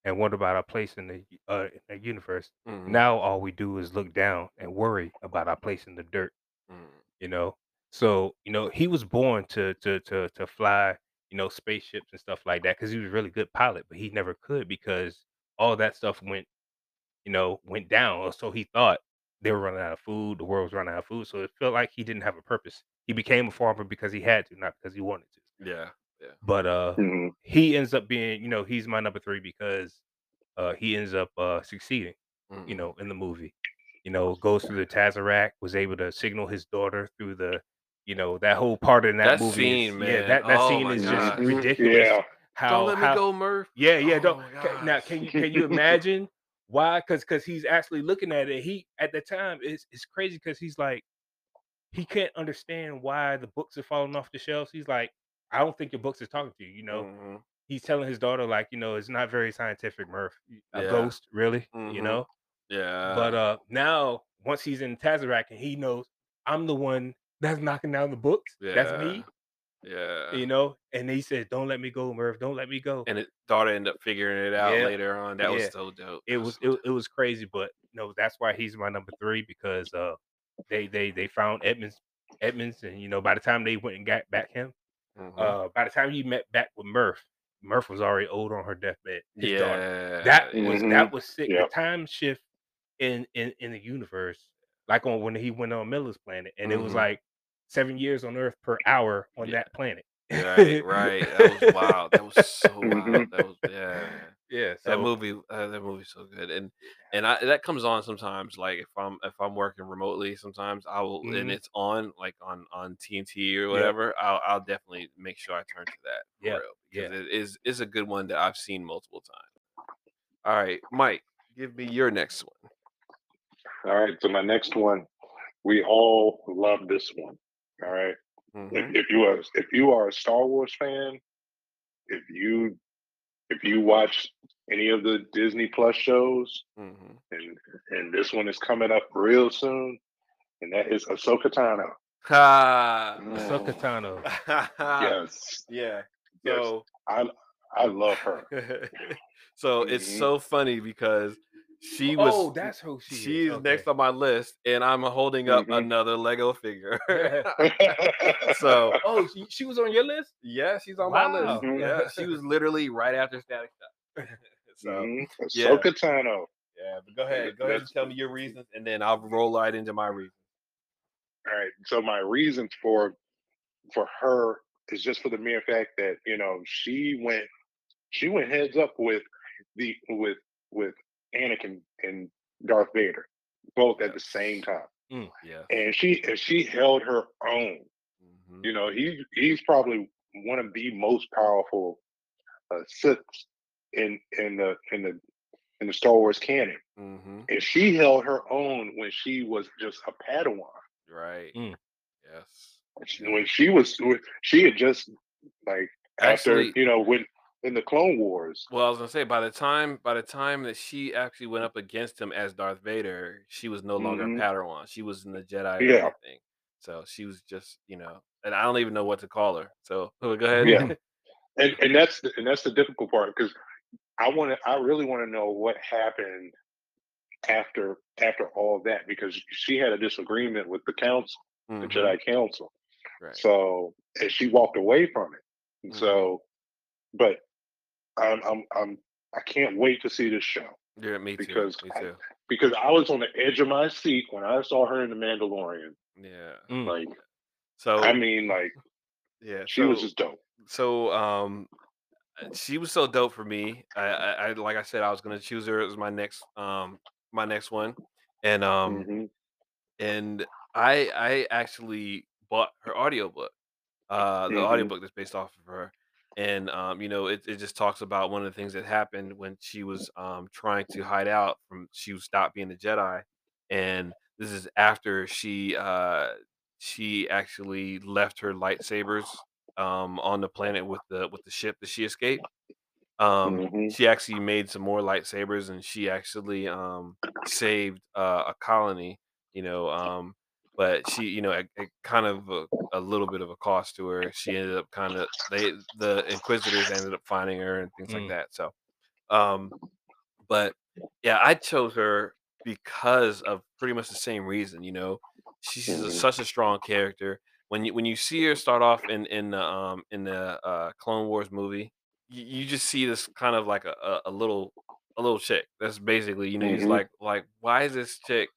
B: and wonder about our place in the uh in the universe.
A: Mhm.
B: Now all we do is look down and worry about our place in the dirt.
A: Mm.
B: You know, so you know he was born to to to to fly. You know, spaceships and stuff like that because he was a really good pilot, but he never could because all that stuff went you know, went down. Or so he thought they were running out of food, the world was running out of food. So it felt like he didn't have a purpose. He became a farmer because he had to, not because he wanted to.
A: Yeah. Yeah.
B: But uh
C: Mhm.
B: he ends up being, you know, he's my number three because uh he ends up uh succeeding, you
A: Mhm.
B: know, in the movie. You know, goes through the Tesseract, was able to signal his daughter through the, you know, that whole part in that,
A: That
B: movie.
A: scene,
B: is,
A: man.
B: Yeah, that, that
A: Oh
B: scene is
A: gosh.
B: just ridiculous.
C: Yeah.
B: How
A: Don't let me
B: how
A: go, Murph.
B: yeah, yeah.
A: Oh
B: Don't
A: my
B: now. Can you [laughs] can you imagine why? Because because he's actually looking at it. He at the time it's it's crazy because he's like he can't understand why the books are falling off the shelves. He's like, I don't think your books is talking to you. You know,
A: Mhm.
B: he's telling his daughter like, you know, it's not very scientific, Murph. A
A: Yeah.
B: ghost, really? You
A: Mhm.
B: know.
A: Yeah.
B: But uh now once he's in Tesseract and he knows I'm the one that's knocking down the books. That's me.
A: Yeah.
B: You know. And he said, "Don't let me go, Murph. Don't let me go."
A: And his daughter ended up figuring it out
B: Yeah.
A: later on. That was so dope.
B: it
A: That
B: was
A: so
B: it,
A: dope.
B: it was crazy, but no, that's why he's my number three because uh they they they found Edmunds Edmunds and you know by the time they went and got back him,
A: Mhm.
B: uh by the time he met back with Murph, Murph was already old on her deathbed. His
A: yeah.
B: daughter. That was
C: Mhm.
B: that was sick.
C: Yep.
B: The time shift in in in the universe, like on when he went on Miller's planet, and it was
A: Mhm.
B: like seven years on Earth per hour on
A: Yeah.
B: that planet.
A: Right, right. That was [laughs] wild. That was so wild. That was yeah.
B: yeah.
A: That movie, uh, that movie's so good, and and I that comes on sometimes. Like if I'm if I'm working remotely, sometimes I will,
B: Mhm.
A: and it's on like on on TNT or
B: Yep.
A: whatever. I'll I'll definitely make sure I turn to that
B: Yeah,
A: real because
B: yeah.
A: it is is a good one that I've seen multiple times. All right, Mike, give me your next one.
C: All right. So my next one, we all love this one. All right.
A: Mhm.
C: If, if you are if you are a Star Wars fan, if you if you watch any of the Disney Plus shows,
A: Mhm.
C: and and this one is coming up real soon, and that is Ahsoka Tano.
A: Ha.
B: Ahsoka Tano. [laughs]
C: Yes,
A: Yeah.
C: Yes.
A: So
C: I I love her. [laughs]
A: so it's
C: Mhm.
A: so funny because she was
B: oh, that's who she
A: she's
B: is.
A: next
B: Okay.
A: on my list, and I'm holding up
C: Mhm.
A: another Lego figure. [laughs] so
B: oh, she, she was on your list.
A: yeah, she's on my list.
B: Wow.
C: Mhm.
A: Yeah, she was literally right after Static Shock. [laughs] so
C: Mhm.
A: yeah.
C: Ahsoka Tano.
A: yeah, but go ahead, go ahead and tell me your reasons, and then I'll roll right into my reasons.
C: All right. So my reasons for for her is just for the mere fact that you know she went she went heads up with the with with Anakin and Darth Vader both at the same time,
A: Yeah.
C: and she and she held her own.
A: Mhm.
C: You know, he he's probably one of the most powerful uh, Siths in in the in the in the Star Wars canon,
A: Mhm.
C: and she held her own when she was just a Padawan.
A: Right.
B: Mm.
A: Yes.
C: When she was she had just like
A: Actually-
C: after you know when in the Clone Wars.
A: Well, I was gonna say by the time by the time that she actually went up against him as Darth Vader, she was no longer
C: Mhm.
A: a Padawan. She was in the Jedi
C: Yeah.
A: everything. So she was just, you know, and I don't even know what to call her. So [laughs] go ahead.
C: Yeah. [laughs] And and that's the, and that's the difficult part because I want to I really want to know what happened after after all that because she had a disagreement with the council, the
A: Mhm.
C: Jedi Council.
A: Right.
C: So and she walked away from it. And
A: Mhm.
C: So, but I'm I'm I'm I can't wait to see this show
A: yeah, me too.
C: because
A: me
C: I- because I was on the edge of my seat when I saw her in the Mandalorian.
A: Yeah.
B: Mm.
C: Like
A: So
C: I mean, like
A: yeah,
C: she was just dope.
A: so um uh, she was so dope for me. I, I, I like I said, I was gonna choose her as my next um my next one. And um
C: Mhm.
A: and I I actually bought her audiobook. Uh the
C: Mhm.
A: audiobook that's based off of her. And um, you know, it, it just talks about one of the things that happened when she was um trying to hide out from she was stopped being a Jedi, and this is after she uh she actually left her lightsabers um on the planet with the with the ship that she escaped. Um,
C: hmm
A: she actually made some more lightsabers, and she actually um saved uh, a colony. You know, um, but she, you know, it, it kind of a, a little bit of a cost to her. She ended up kind of they the Inquisitors ended up finding her and things like
B: Mm.
A: that. So, um, but yeah, I chose her because of pretty much the same reason. You know, she's a,
C: hmm
A: such a strong character. When you when you see her start off in in the um in the uh, Clone Wars movie, you, you just see this kind of like a, a, a little a little chick. That's basically you know he's
C: hmm
A: like like why is this chick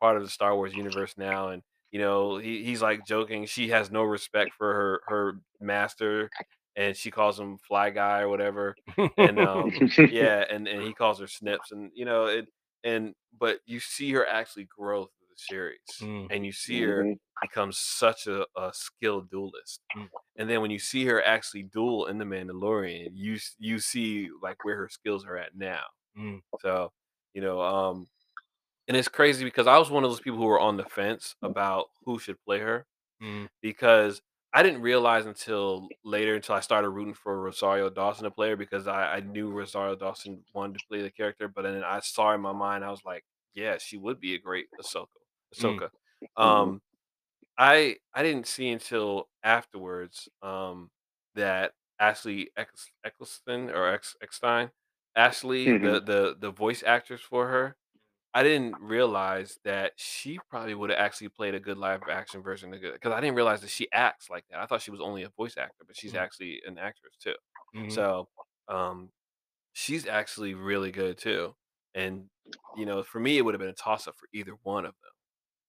A: part of the Star Wars universe now? And you know he, he's like joking. She has no respect for her her master, and she calls him Fly Guy or whatever. And um [laughs] yeah, and and he calls her Snips, and you know it, and but you see her actually grow through the series,
B: Mm,
A: and you see her
C: hmm
A: become such a, a skilled duelist,
B: mm,
A: and then when you see her actually duel in the Mandalorian, you you see like where her skills are at now.
B: mm,
A: So you know, um, and it's crazy because I was one of those people who were on the fence about who should play her
B: mm,
A: because I didn't realize until later until I started rooting for Rosario Dawson to play her because I, I knew Rosario Dawson wanted to play the character, but then I saw in my mind I was like, yeah, she would be a great Ahsoka.
B: mm,
A: Ahsoka.
C: hmm
A: Um, I I didn't see until afterwards um, that Ashley Eccleston or Eckstein, Ashley,
C: hmm
A: the the the voice actress for her, I didn't realize that she probably would have actually played a good live action version of good because I didn't realize that she acts like that. I thought she was only a voice actor, but she's
B: mm,
A: actually an actress too.
B: mhm,
A: So um, she's actually really good too. And you know, for me, it would have been a toss up for either one of them.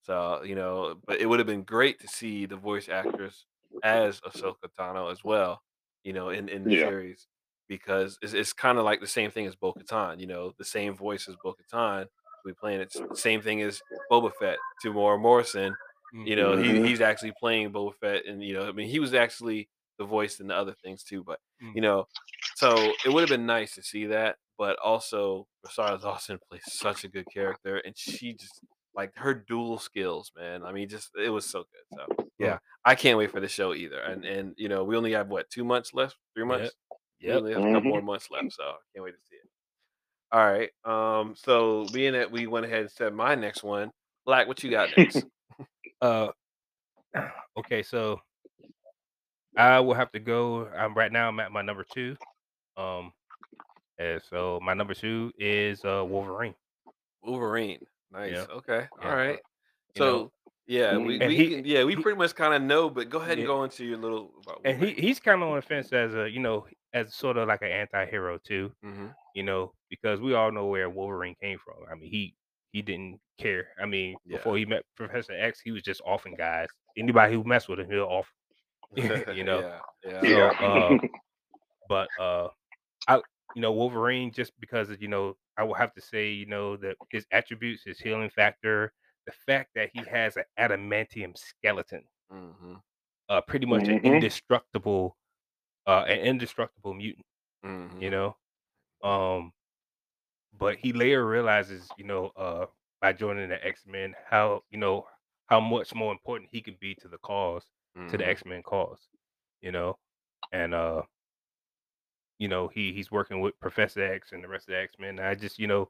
A: So you know, but it would have been great to see the voice actress as Ahsoka Tano as well. You know, in in the
C: Yeah.
A: series because it's, it's kind of like the same thing as Bo Katan. You know, the same voice as Bo Katan. We playing it. The same thing as Boba Fett. to Temuera
B: Morrison.
A: You know, he
C: hmm
A: he's actually playing Boba Fett, and you know, I mean, he was actually the voice in the other things too. But
B: mm,
A: you know, so it would have been nice to see that. But also, Rosario Dawson [laughs] plays such a good character, and she just like her duel skills, man. I mean, just it was so good. So yeah. I can't wait for the show either. And and you know, we only have what two months left, three months. We
B: Yep.
A: only have a couple
C: hmm
A: more months left, so I can't wait to see it. All right. Um. So being that we went ahead and said my next one, Black, what you got next? [laughs]
B: Uh, [clears throat] okay, so I will have to go. I'm right now. I'm at my number two. Um, and so my number two is uh Wolverine.
A: Wolverine. Nice.
B: Yeah,
A: Okay. All
B: yeah. Uh,
A: right.
B: you know,
A: So yeah, we we
B: he
A: yeah we
B: he
A: pretty much kind of know, but go ahead and
B: yeah,
A: go into your little about
B: and he he's kind of on the fence as a you know as sort of like an anti-hero too.
A: Mm-hmm.
B: You know because we all know where Wolverine came from. I mean he he didn't care. I mean
A: Yeah.
B: before he met Professor X, he was just offing guys. Anybody who messed with him, he'll off. [laughs] you know.
A: yeah. Yeah.
B: So uh, [laughs] but uh, I you know Wolverine just because of, you know I will have to say you know that his attributes, his healing factor, the fact that he has an adamantium skeleton,
A: Mm-hmm.
B: uh, pretty much an
C: hmm
B: indestructible, uh, an indestructible mutant.
A: Mm-hmm.
B: You know, um, but he later realizes, you know, uh, by joining the X Men, how you know how much more important he can be to the cause, to the
A: Mm-hmm.
B: X Men cause. You know, and uh, you know he he's working with Professor X and the rest of the X Men. I just you know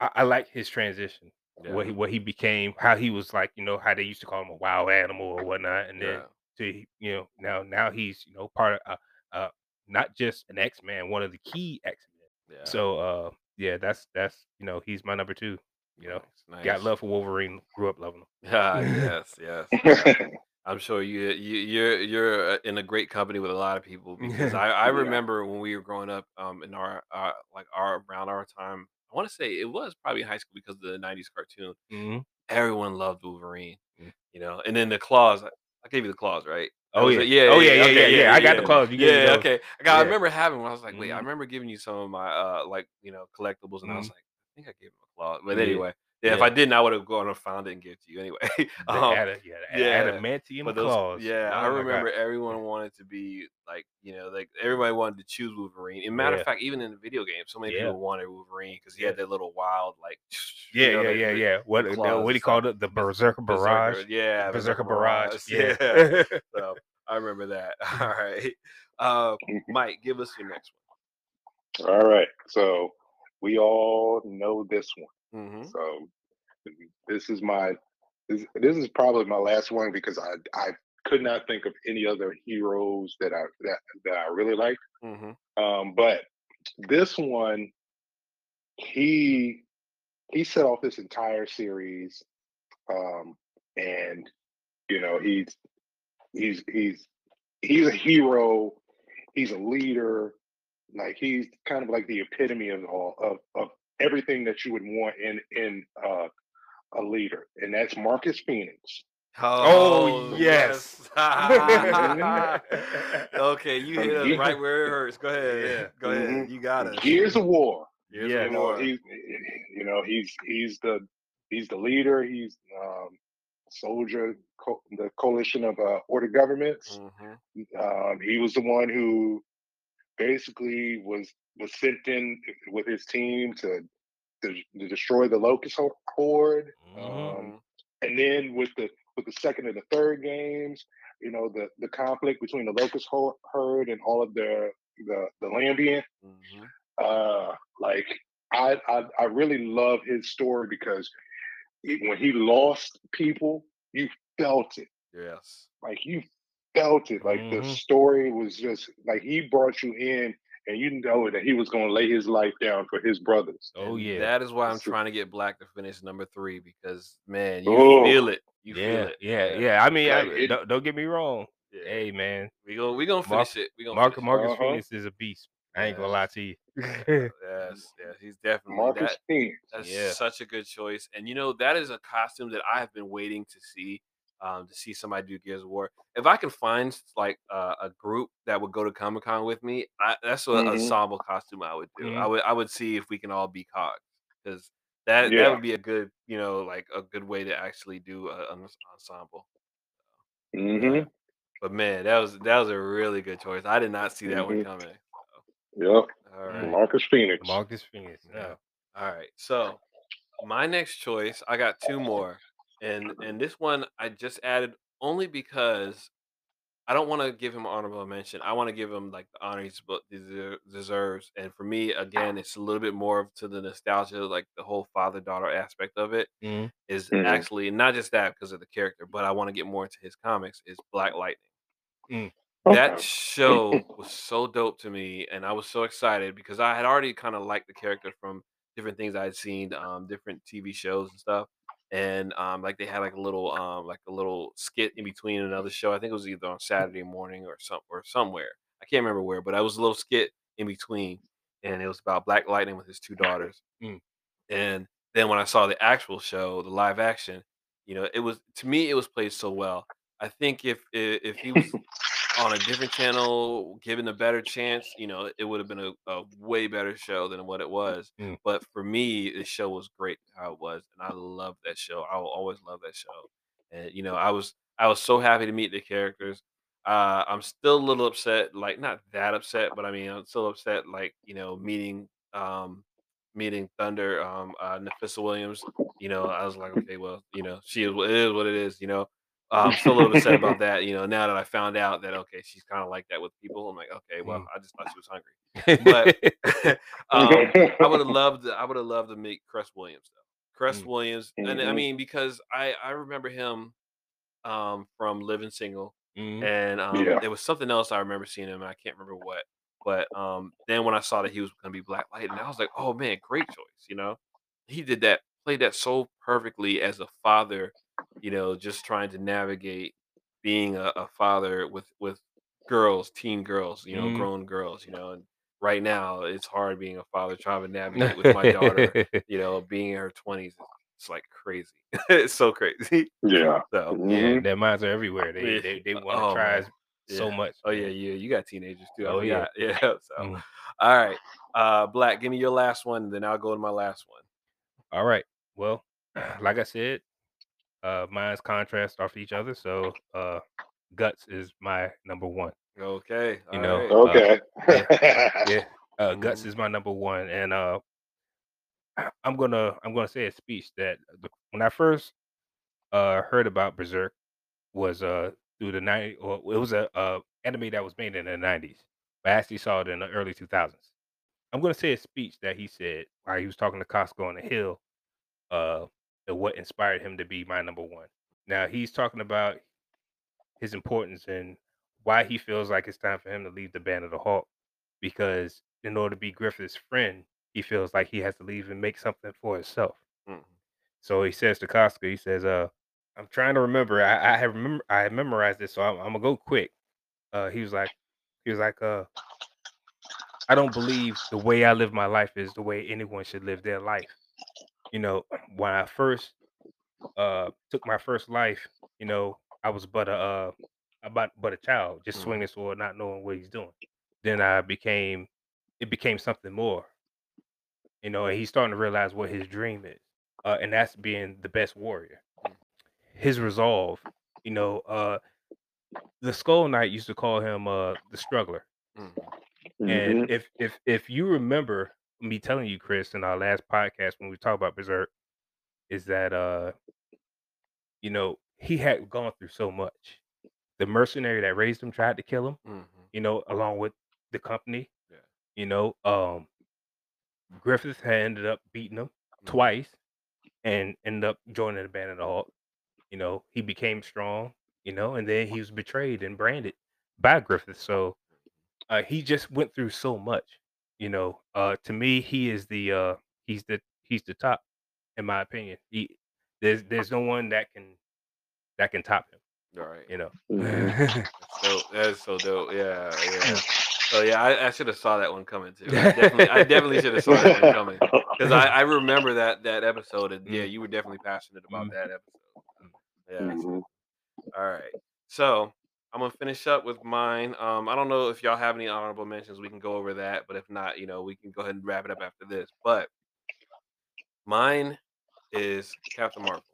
B: I, I like his transition,
A: Yeah.
B: what he what he became, how he was like you know how they used to call him a wild animal or whatnot, and then
A: Yeah.
B: to you know now now he's you know part of uh, not just an X Man, one of the key X Men.
A: Yeah.
B: So uh yeah, that's that's you know he's my number two. You know,
A: nice.
B: got love for Wolverine, grew up loving him. [laughs]
A: Ah, [laughs] yes, yes. yeah. I'm sure you you you're you're uh, in a great company with a lot of people because [laughs] I I
C: Yeah.
A: remember when we were growing up um in our uh like our around our time I want to say it was probably high school because of the 90s cartoon
B: hmm
A: everyone loved Wolverine
B: Mm.
A: you know and then the claws I, gave you the claws right
B: Oh yeah,
A: it? yeah
B: oh yeah, yeah,
A: okay,
B: yeah, yeah. I got the claws. You
A: yeah okay I, got, I remember having one I was like wait I
B: Mhm.
A: remember giving you some of my uh like you know collectibles and I was
B: Mhm.
A: like I think I gave him a claw but
B: Yeah.
A: anyway Yeah, if I didn't, I would have gone and found it and give it to you anyway. [laughs]
B: The
A: um,
B: ada- yeah, the
A: yeah,
B: adamantium
A: those,
B: claws.
A: yeah, I
B: Oh my God.
A: remember everyone wanted to be like, you know, like everybody wanted to choose Wolverine. And matter
B: Yeah.
A: of fact, even in the video game, so many
B: Yeah.
A: people wanted Wolverine because he
B: Yeah.
A: had that little wild, like, [sniffs] you
B: Yeah,
A: know,
B: yeah,
A: the-
B: yeah,
A: the
B: yeah. What
A: the
B: the-
A: claws
B: what do
A: and
B: you call it? The Berserker Barrage.
A: Berserker, yeah,
B: Berserker Barrage. [laughs]
A: Yeah.
B: Yeah.
A: so I remember that. [laughs] All right, uh, Mike, give us your next one.
C: All right. So we all know this one.
A: One. hmm
C: So this is my this, this is probably my last one because I I could not think of any other heroes that I that, that I really liked.
A: hmm
C: Um, but this one, he he set off this entire series, um, and you know he's he's he's he's a hero. He's a leader. Like he's kind of like the epitome of all of of everything that you would want in in uh, a leader, and that's Marcus Phoenix.
B: Oh, yes. [laughs]
A: okay, you hit us right where it hurts. Go ahead.
B: Yeah.
A: Go ahead.
C: Mhm.
A: You got it.
C: Gears of War.
A: Here's
B: Yeah.
A: the
C: you know he's you know he's he's the he's the leader he's um soldier co- the coalition of uh, order governments
A: Mhm.
C: um he was the one who basically was was sent in with his team to to, to destroy the locust Ho- horde
B: Mhm.
C: um and then with the with the second and the third games you know the the conflict between the locust Ho- herd and all of the the the Lambent
A: Mhm.
C: uh like I, I I really love his story because he- when he lost people, you felt it.
A: Yes.
C: Like you felt it. Like the
B: Mhm.
C: story was just like he brought you in and you know that he was gonna lay his life down for his brothers.
B: Oh
A: And
B: yeah.
A: That is why I'm trying to get Black to finish number three because man, you
C: Oh.
A: feel it. You feel
B: yeah,
A: it.
B: yeah, yeah. I mean, I,
C: it-
B: don't, don't get me wrong.
A: Yeah.
B: Hey, man,
A: We go. We gonna
B: Mark-
A: finish it. We gonna
B: Mark,
A: finish
B: Marcus
C: Uh-huh.
B: Phoenix is a beast. I ain't gonna lie to you. [laughs]
A: Yes. Yes. He's definitely
C: Marcus
A: that.
C: Phoenix.
A: That's
B: Yeah.
A: such a good choice. And you know, that is a costume that I have been waiting to see. Um, to see somebody do Gears of War. If I can find like uh, a group that would go to Comic Con with me, I, that's what
C: Mhm.
A: ensemble costume I would do. I
B: Mhm.
A: would I would see if we can all be cogs because that
C: Yeah.
A: that would be a good you know like a good way to actually do a, an ensemble.
C: hmm
A: But man, that was that was a really good choice. I did not see that one
C: Mhm.
A: coming.
C: Yep.
A: All right.
C: Marcus Phoenix.
B: Marcus Phoenix.
A: Yeah.
B: Yeah.
A: All right. So my next choice, I got two more. And and this one I just added only because I don't want to give him honorable mention. I want to give him like the honor deser- deserves. And for me, again, it's a little bit more of to the nostalgia, like the whole father daughter aspect of it
B: Mhm.
A: is
C: Mhm.
A: actually not just that because of the character, but I want to get more into his comics. Is Black Lightning. That
C: Okay.
A: show was so dope to me, and I was so excited because I had already kind of liked the character from different things I'd seen, um, different TV shows and stuff. And um, like they had like a little, um, like a little skit in between another show. I think it was either on Saturday morning or some or somewhere. I can't remember where, but I was a little skit in between, and it was about Black Lightning with his two daughters.
B: Mm.
A: And then when I saw the actual show, the live action, you know, it was to me it was played so well. I think if if, if he was [laughs] on a different channel, given a better chance, you know, it would have been a, a way better show than what it was.
B: Mm.
A: But for me, the show was great how it was, and I love that show. I will always love that show. And you know, I was I was so happy to meet the characters. Uh, I'm still a little upset, like not that upset, but I mean, I'm still upset, like you know, meeting um meeting Thunder, um, uh, Nafessa Williams. You know, I was like, okay, well, you know, she is what it is, what it is. You know, I'm still a little upset about [laughs] that. You know, now that I found out that okay, she's kind of like that with people, I'm like, okay, well. I just thought she was hungry. But [laughs] [laughs] um, I would have loved. I would have loved to meet Cress Williams though. Cress
B: Mm.
A: Williams, and I
C: Mhm.
A: mean because I I remember him um from Living Single,
B: Mhm.
A: and um
C: Yeah.
A: there was something else I remember seeing him. and I can't remember what, but um then when I saw that he was going to be Black Light, and I was like, oh man, great choice. You know, he did that, played that so perfectly as a father. You know, just trying to navigate being a, a father with with girls, teen girls. You know,
B: Mhm.
A: grown girls. You know, and right now it's hard being a father trying to [laughs] navigate with my daughter. You know, being in her twenties, it's like crazy. [laughs] it's so crazy.
C: yeah. [laughs]
A: So
B: yeah,
C: Mhm.
B: their minds are everywhere. They they, they want to
A: Oh,
B: try
A: man.
B: so much.
A: Oh yeah, yeah. You got teenagers too.
B: Oh, yeah.
A: Yeah. So
B: Mm.
A: all right. Uh Black, give me your last one, then I'll go to my last one.
B: All right. Well, [clears throat] like I said, uh, mine's contrast off each other. So uh, guts is my number one.
A: Okay.
B: You
A: all
B: know,
A: right.
B: uh,
C: Okay.
B: yeah, [laughs] uh, guts
A: Mhm.
B: is my number one, and uh, [clears throat] I'm gonna I'm gonna say a speech that the, when I first uh heard about Berserk was uh through the 90 or it was a uh anime that was made in the 90s. But I actually saw it in the early 2000s. I'm gonna say a speech that he said while he was talking to Casca on the Hill, uh, and what inspired him to be my number one. Now he's talking about his importance and why he feels like it's time for him to leave the band of the Hawk because in order to be Griffith's friend, he feels like he has to leave and make something for himself.
A: Mhm.
B: So he says to Casca, he says, "Uh, I'm trying to remember. I, I have remember I have memorized this, so I'm, I'm gonna go quick." Uh, he was like, he was like, "Uh, I don't believe the way I live my life is the way anyone should live their life. You know, when I first uh took my first life, you know, I was but a uh about but a child, just
A: Mhm.
B: swinging sword, not knowing what he's doing. Then I became, it became something more, you know, and he's starting to realize what his dream is, uh, and that's being the best warrior. His resolve, you know, uh, the Skull Knight used to call him uh the struggler.
A: Mhm.
C: Mhm.
B: And if if if you remember me telling you, Chris, in our last podcast when we talked about Berserk, is that uh, you know, he had gone through so much. The mercenary that raised him tried to kill him,
A: Mhm.
B: you know, along with the company.
A: Yeah.
B: You know, um Griffith had ended up beating him
A: Mhm.
B: twice and ended up joining the band of the Hawk. You know, he became strong, you know, and then he was betrayed and branded by Griffith. So uh, he just went through so much, you know. Uh, to me, he is the uh, he's the he's the top, in my opinion. He there's there's no one that can that can top him,
A: All right.
B: you know. [laughs]
A: So [laughs] that's so dope. Yeah, yeah. So yeah, I, I should have saw that one coming too. I definitely, I definitely should have saw that one [laughs] coming because I, I remember that that episode, and yeah,
B: Mm.
A: you were definitely passionate about
B: Mm.
A: that episode. Yeah.
C: Mhm.
A: All right. So I'm gonna finish up with mine. Um, I don't know if y'all have any honorable mentions. We can go over that, but if not, you know, we can go ahead and wrap it up after this. But mine is Captain Marvel.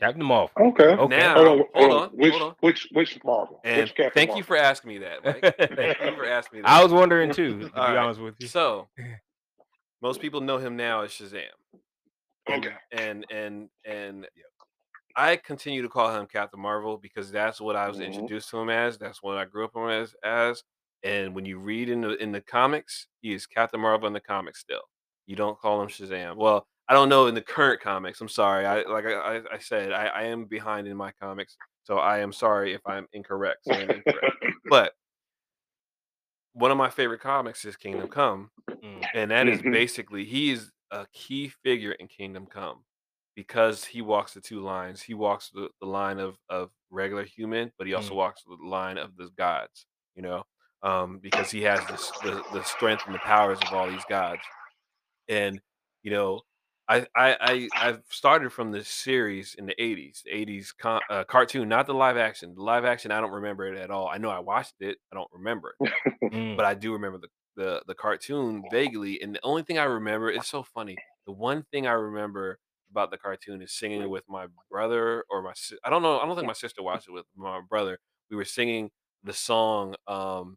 B: Captain Marvel.
C: Okay.
B: Okay.
A: Now,
C: Hold on,
A: hold
C: hold
A: on,
C: on. Which
A: hold on.
C: which which Marvel?
A: And
C: which Captain
A: thank you for asking me that, Mike. [laughs] Thank you for asking me that.
B: I was wondering too, to be
A: All right.
B: honest with you.
A: So, [laughs] most people know him now as Shazam. And,
C: Okay.
A: And and and I continue to call him Captain Marvel because that's what I was
C: Mhm.
A: introduced to him as. That's what I grew up on as as. And when you read in the in the comics, he is Captain Marvel in the comics still. You don't call him Shazam. Well, I don't know in the current comics. I'm sorry. I like I, I- said, I, I am behind in my comics, so I am sorry if I'm incorrect. So I'm incorrect. [laughs] But one of my favorite comics is Kingdom Come,
B: Mm.
A: and that is
C: Mhm.
A: basically he is a key figure in Kingdom Come because he walks the two lines. He walks the, the line of of regular human, but he also
B: Mm.
A: walks the line of the gods. You know, um, because he has this, the the strength and the powers of all these gods. And you know, I I I I've started from this series in the '80s, '80s con- uh, cartoon, not the live action. The live action, I don't remember it at all. I know I watched it. I don't remember it
B: Mm.
A: but I do remember the, the the cartoon vaguely. And the only thing I remember, it's so funny. The one thing I remember about the cartoon is singing with my brother or my sis- I don't know. I don't think my sister watched it with my brother. We were singing the song um,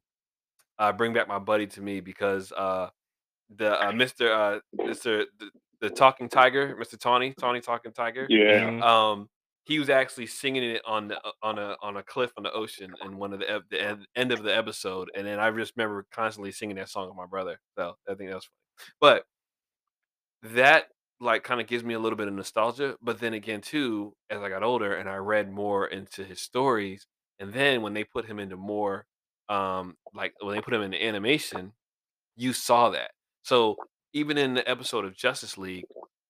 A: uh, "Bring Back My Buddy to Me" because uh, the uh, Mr. Uh, Mr. The, the Talking Tiger, Mr. Tawny, Tawny Talking Tiger
C: Yeah.
B: Mhm.
A: um he was actually singing it on the on a on a cliff on the ocean in one of the, ep- the end, end of the episode and then i just remember constantly singing that song with my brother so i think that was funny but that like kind of gives me a little bit of nostalgia but then again too as i got older and i read more into his stories and then when they put him into more um like when they put him into animation you saw that. So even in the episode of Justice League,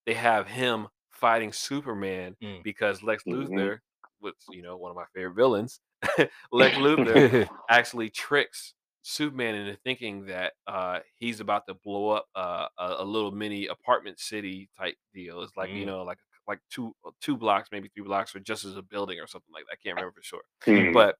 A: they have him fighting Superman
B: Mm.
A: because Lex
C: Mhm.
A: Luthor, which you know one of my favorite villains, [laughs] Lex Luthor [laughs] actually tricks Superman into thinking that uh, he's about to blow up uh, a, a little mini apartment city type deal. It's like you
B: Mm.
A: know like like two two blocks, maybe three blocks, or just as a building or something like that. I can't remember for sure
C: Mhm.
A: but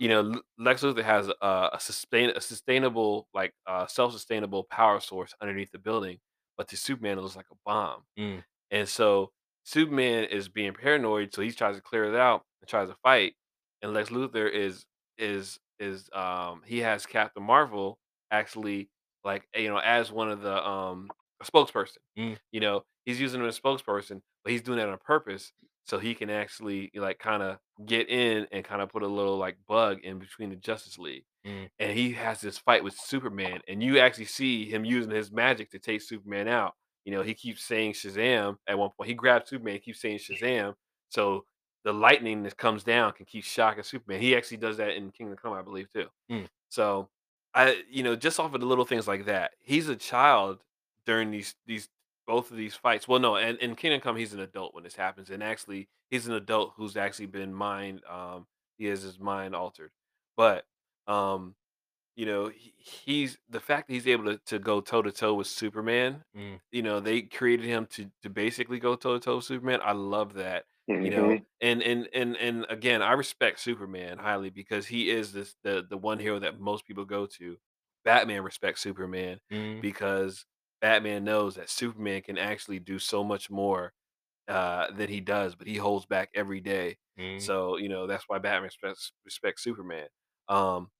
A: you know Lex Luthor has a, a sustain a sustainable like uh, self-sustainable power source underneath the building, but to Superman it looks like a bomb.
B: Mm.
A: And so Superman is being paranoid, so he tries to clear it out and tries to fight. And Lex Luthor is is is um he has Captain Marvel actually like you know as one of the um spokesperson.
B: Mm.
A: You know, he's using him as a spokesperson, but he's doing that on purpose so he can actually like kind of get in and kind of put a little like bug in between the Justice League.
B: Mm.
A: And he has this fight with Superman, and you actually see him using his magic to take Superman out. You know, he keeps saying Shazam at one point. He grabs Superman, keeps saying Shazam. So the lightning that comes down can keep shocking Superman. He actually does that in Kingdom Come, I believe, too.
B: Mm.
A: So I, you know, just off of the little things like that, he's a child during these these both of these fights. Well, no, and in Kingdom Come, he's an adult when this happens, and actually, he's an adult who's actually been mind. Um, he has his mind altered, but um, you know, he, he's the fact that he's able to, to go toe to toe with Superman.
B: Mm.
A: You know, they created him to to basically go toe to toe with Superman. I love that. You know, and and and and again, I respect Superman highly because he is this the the one hero that most people go to. Batman respects Superman
B: Mm.
A: because Batman knows that Superman can actually do so much more uh, than he does, but he holds back every day.
B: Mm.
A: So you know that's why Batman respects respects Superman. Um,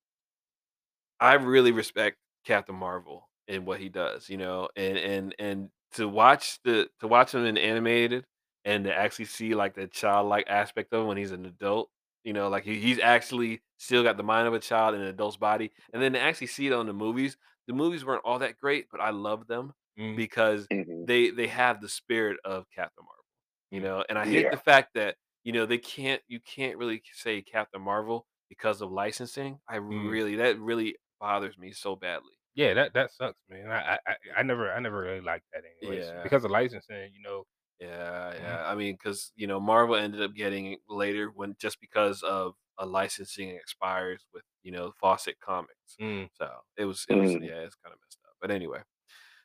A: I really respect Captain Marvel and what he does, you know, and and and to watch the to watch him in animated and to actually see like the childlike aspect of him when he's an adult, you know, like he, he's actually still got the mind of a child in an adult's body, and then to actually see it on the movies. The movies weren't all that great, but I love them
B: Mm.
A: because
C: Mhm.
A: they they have the spirit of Captain Marvel, you
B: Mm.
A: know, and I hate
C: Yeah.
A: the fact that you know they can't you can't really say Captain Marvel because of licensing. I
B: Mm.
A: really that really bothers me so badly.
B: Yeah, that that sucks, man. I, I I- I never I never really liked that anyways
A: Yeah.
B: because of licensing. You know,
A: Yeah, yeah. I mean, because you know Marvel ended up getting it later when just because of a licensing expires with you know Fawcett Comics.
B: Mm.
A: So it was it was
C: Mm.
A: yeah, it's kind of messed up. But anyway,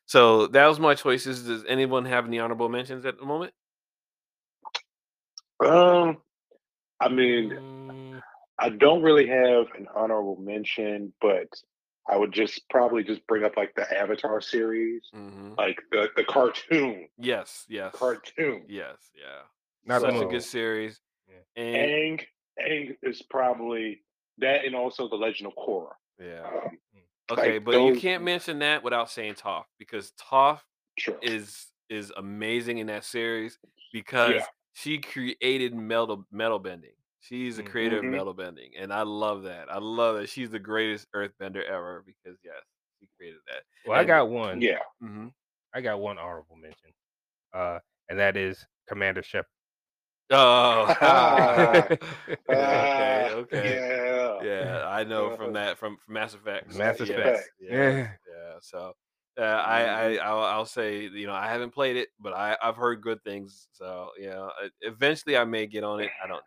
A: so that was my choices. Does anyone have any honorable mentions at the moment?
C: Um, I mean,
B: Mm,
C: I don't really have an honorable mention, but I would just probably just bring up like the Avatar series,
A: hmm
C: like the the cartoon,
A: Yes, yes,
C: cartoon.
A: yes, yeah.
B: Not
A: Such a
B: alone.
A: good series.
B: Yeah.
A: And
C: Aang, Aang is probably that, and also the Legend of Korra.
A: yeah.
C: Um,
A: Okay,
C: like
A: but you can't mention that without saying Toph because Toph
C: sure.
A: is is amazing in that series because
C: Yeah.
A: she created metal metal bending. She's the creator
C: Mhm.
A: of metal bending, and I love that. I love that she's the greatest earthbender ever because yes, she created that.
B: well, I got one.
C: Yeah.
A: hmm
B: I got one honorable mention, uh, and that is Commander Shepard.
A: Oh, [laughs] [laughs] [laughs]
C: Ah,
A: okay, okay.
C: Yeah.
A: yeah, I know from
C: Uh,
A: that from, from Mass Effect.
B: Mass Effect.
A: yes,
B: Yeah.
A: yeah. So uh, I, I I'll, I'll say you know I haven't played it, but I I've heard good things. So you know, uh, eventually I may get on it. I don't know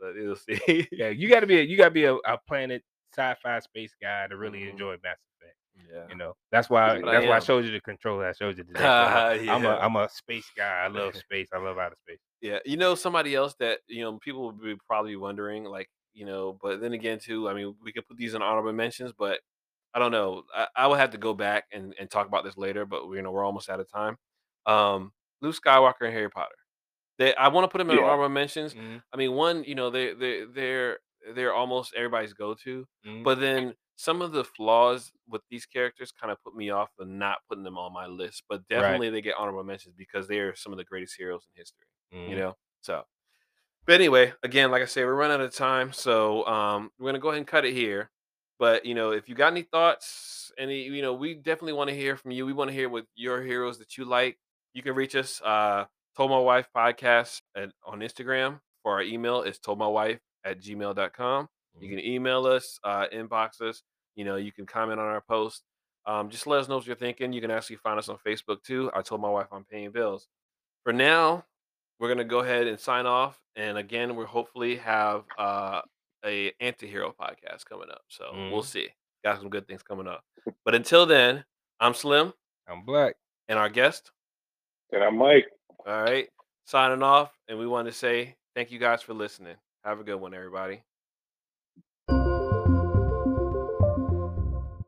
A: yet, though, but we'll [laughs] see.
B: Yeah, you got to be a, you got to be a, a planet sci-fi space guy to really
A: Mhm.
B: enjoy Mass Effect.
A: yeah.
B: You know, that's why
A: I
B: that's why I showed you the controller. I showed you [laughs] the.
A: Ah,
B: I'm a
A: yeah.
B: I'm a space guy. I love space. I love outer space.
A: Yeah, you know somebody else that you know people would be probably wondering, like you know, but then again too, I mean, we could put these in honorable mentions, but I don't know. I, I will have to go back and, and talk about this later, but we you know we're almost out of time. Um, Luke Skywalker and Harry Potter. They, I want to put them in
C: Yeah.
A: honorable mentions.
B: Mhm,
A: I mean, one, you know, they they they're they're almost everybody's go to,
B: mhm.
A: but then some of the flaws with these characters kind of put me off of not putting them on my list. But definitely they get honorable mentions because they are some of the greatest heroes in history
B: Mhm.
A: you know so but anyway again like i say, we're running out of time so um we're gonna go ahead and cut it here but you know if you got any thoughts any you know we definitely want to hear from you we want to hear what your heroes that you like you can reach us uh told my wife podcast at, on instagram for our email is told my wife at gmail.com you can email us uh inbox us you know you can comment on our post um, just let us know what you're thinking you can actually find us on facebook too i told my wife i'm paying bills for now we're gonna go ahead and sign off. And again, we'll hopefully have uh, a anti-hero podcast coming up. So we'll
B: Mhm.
A: see. Got some good things coming up. But until then, I'm Slim
B: I'm black.
A: and our guest.
C: And I'm Mike.
A: All right, signing off. And we want to say thank you guys for listening. Have a good one, everybody.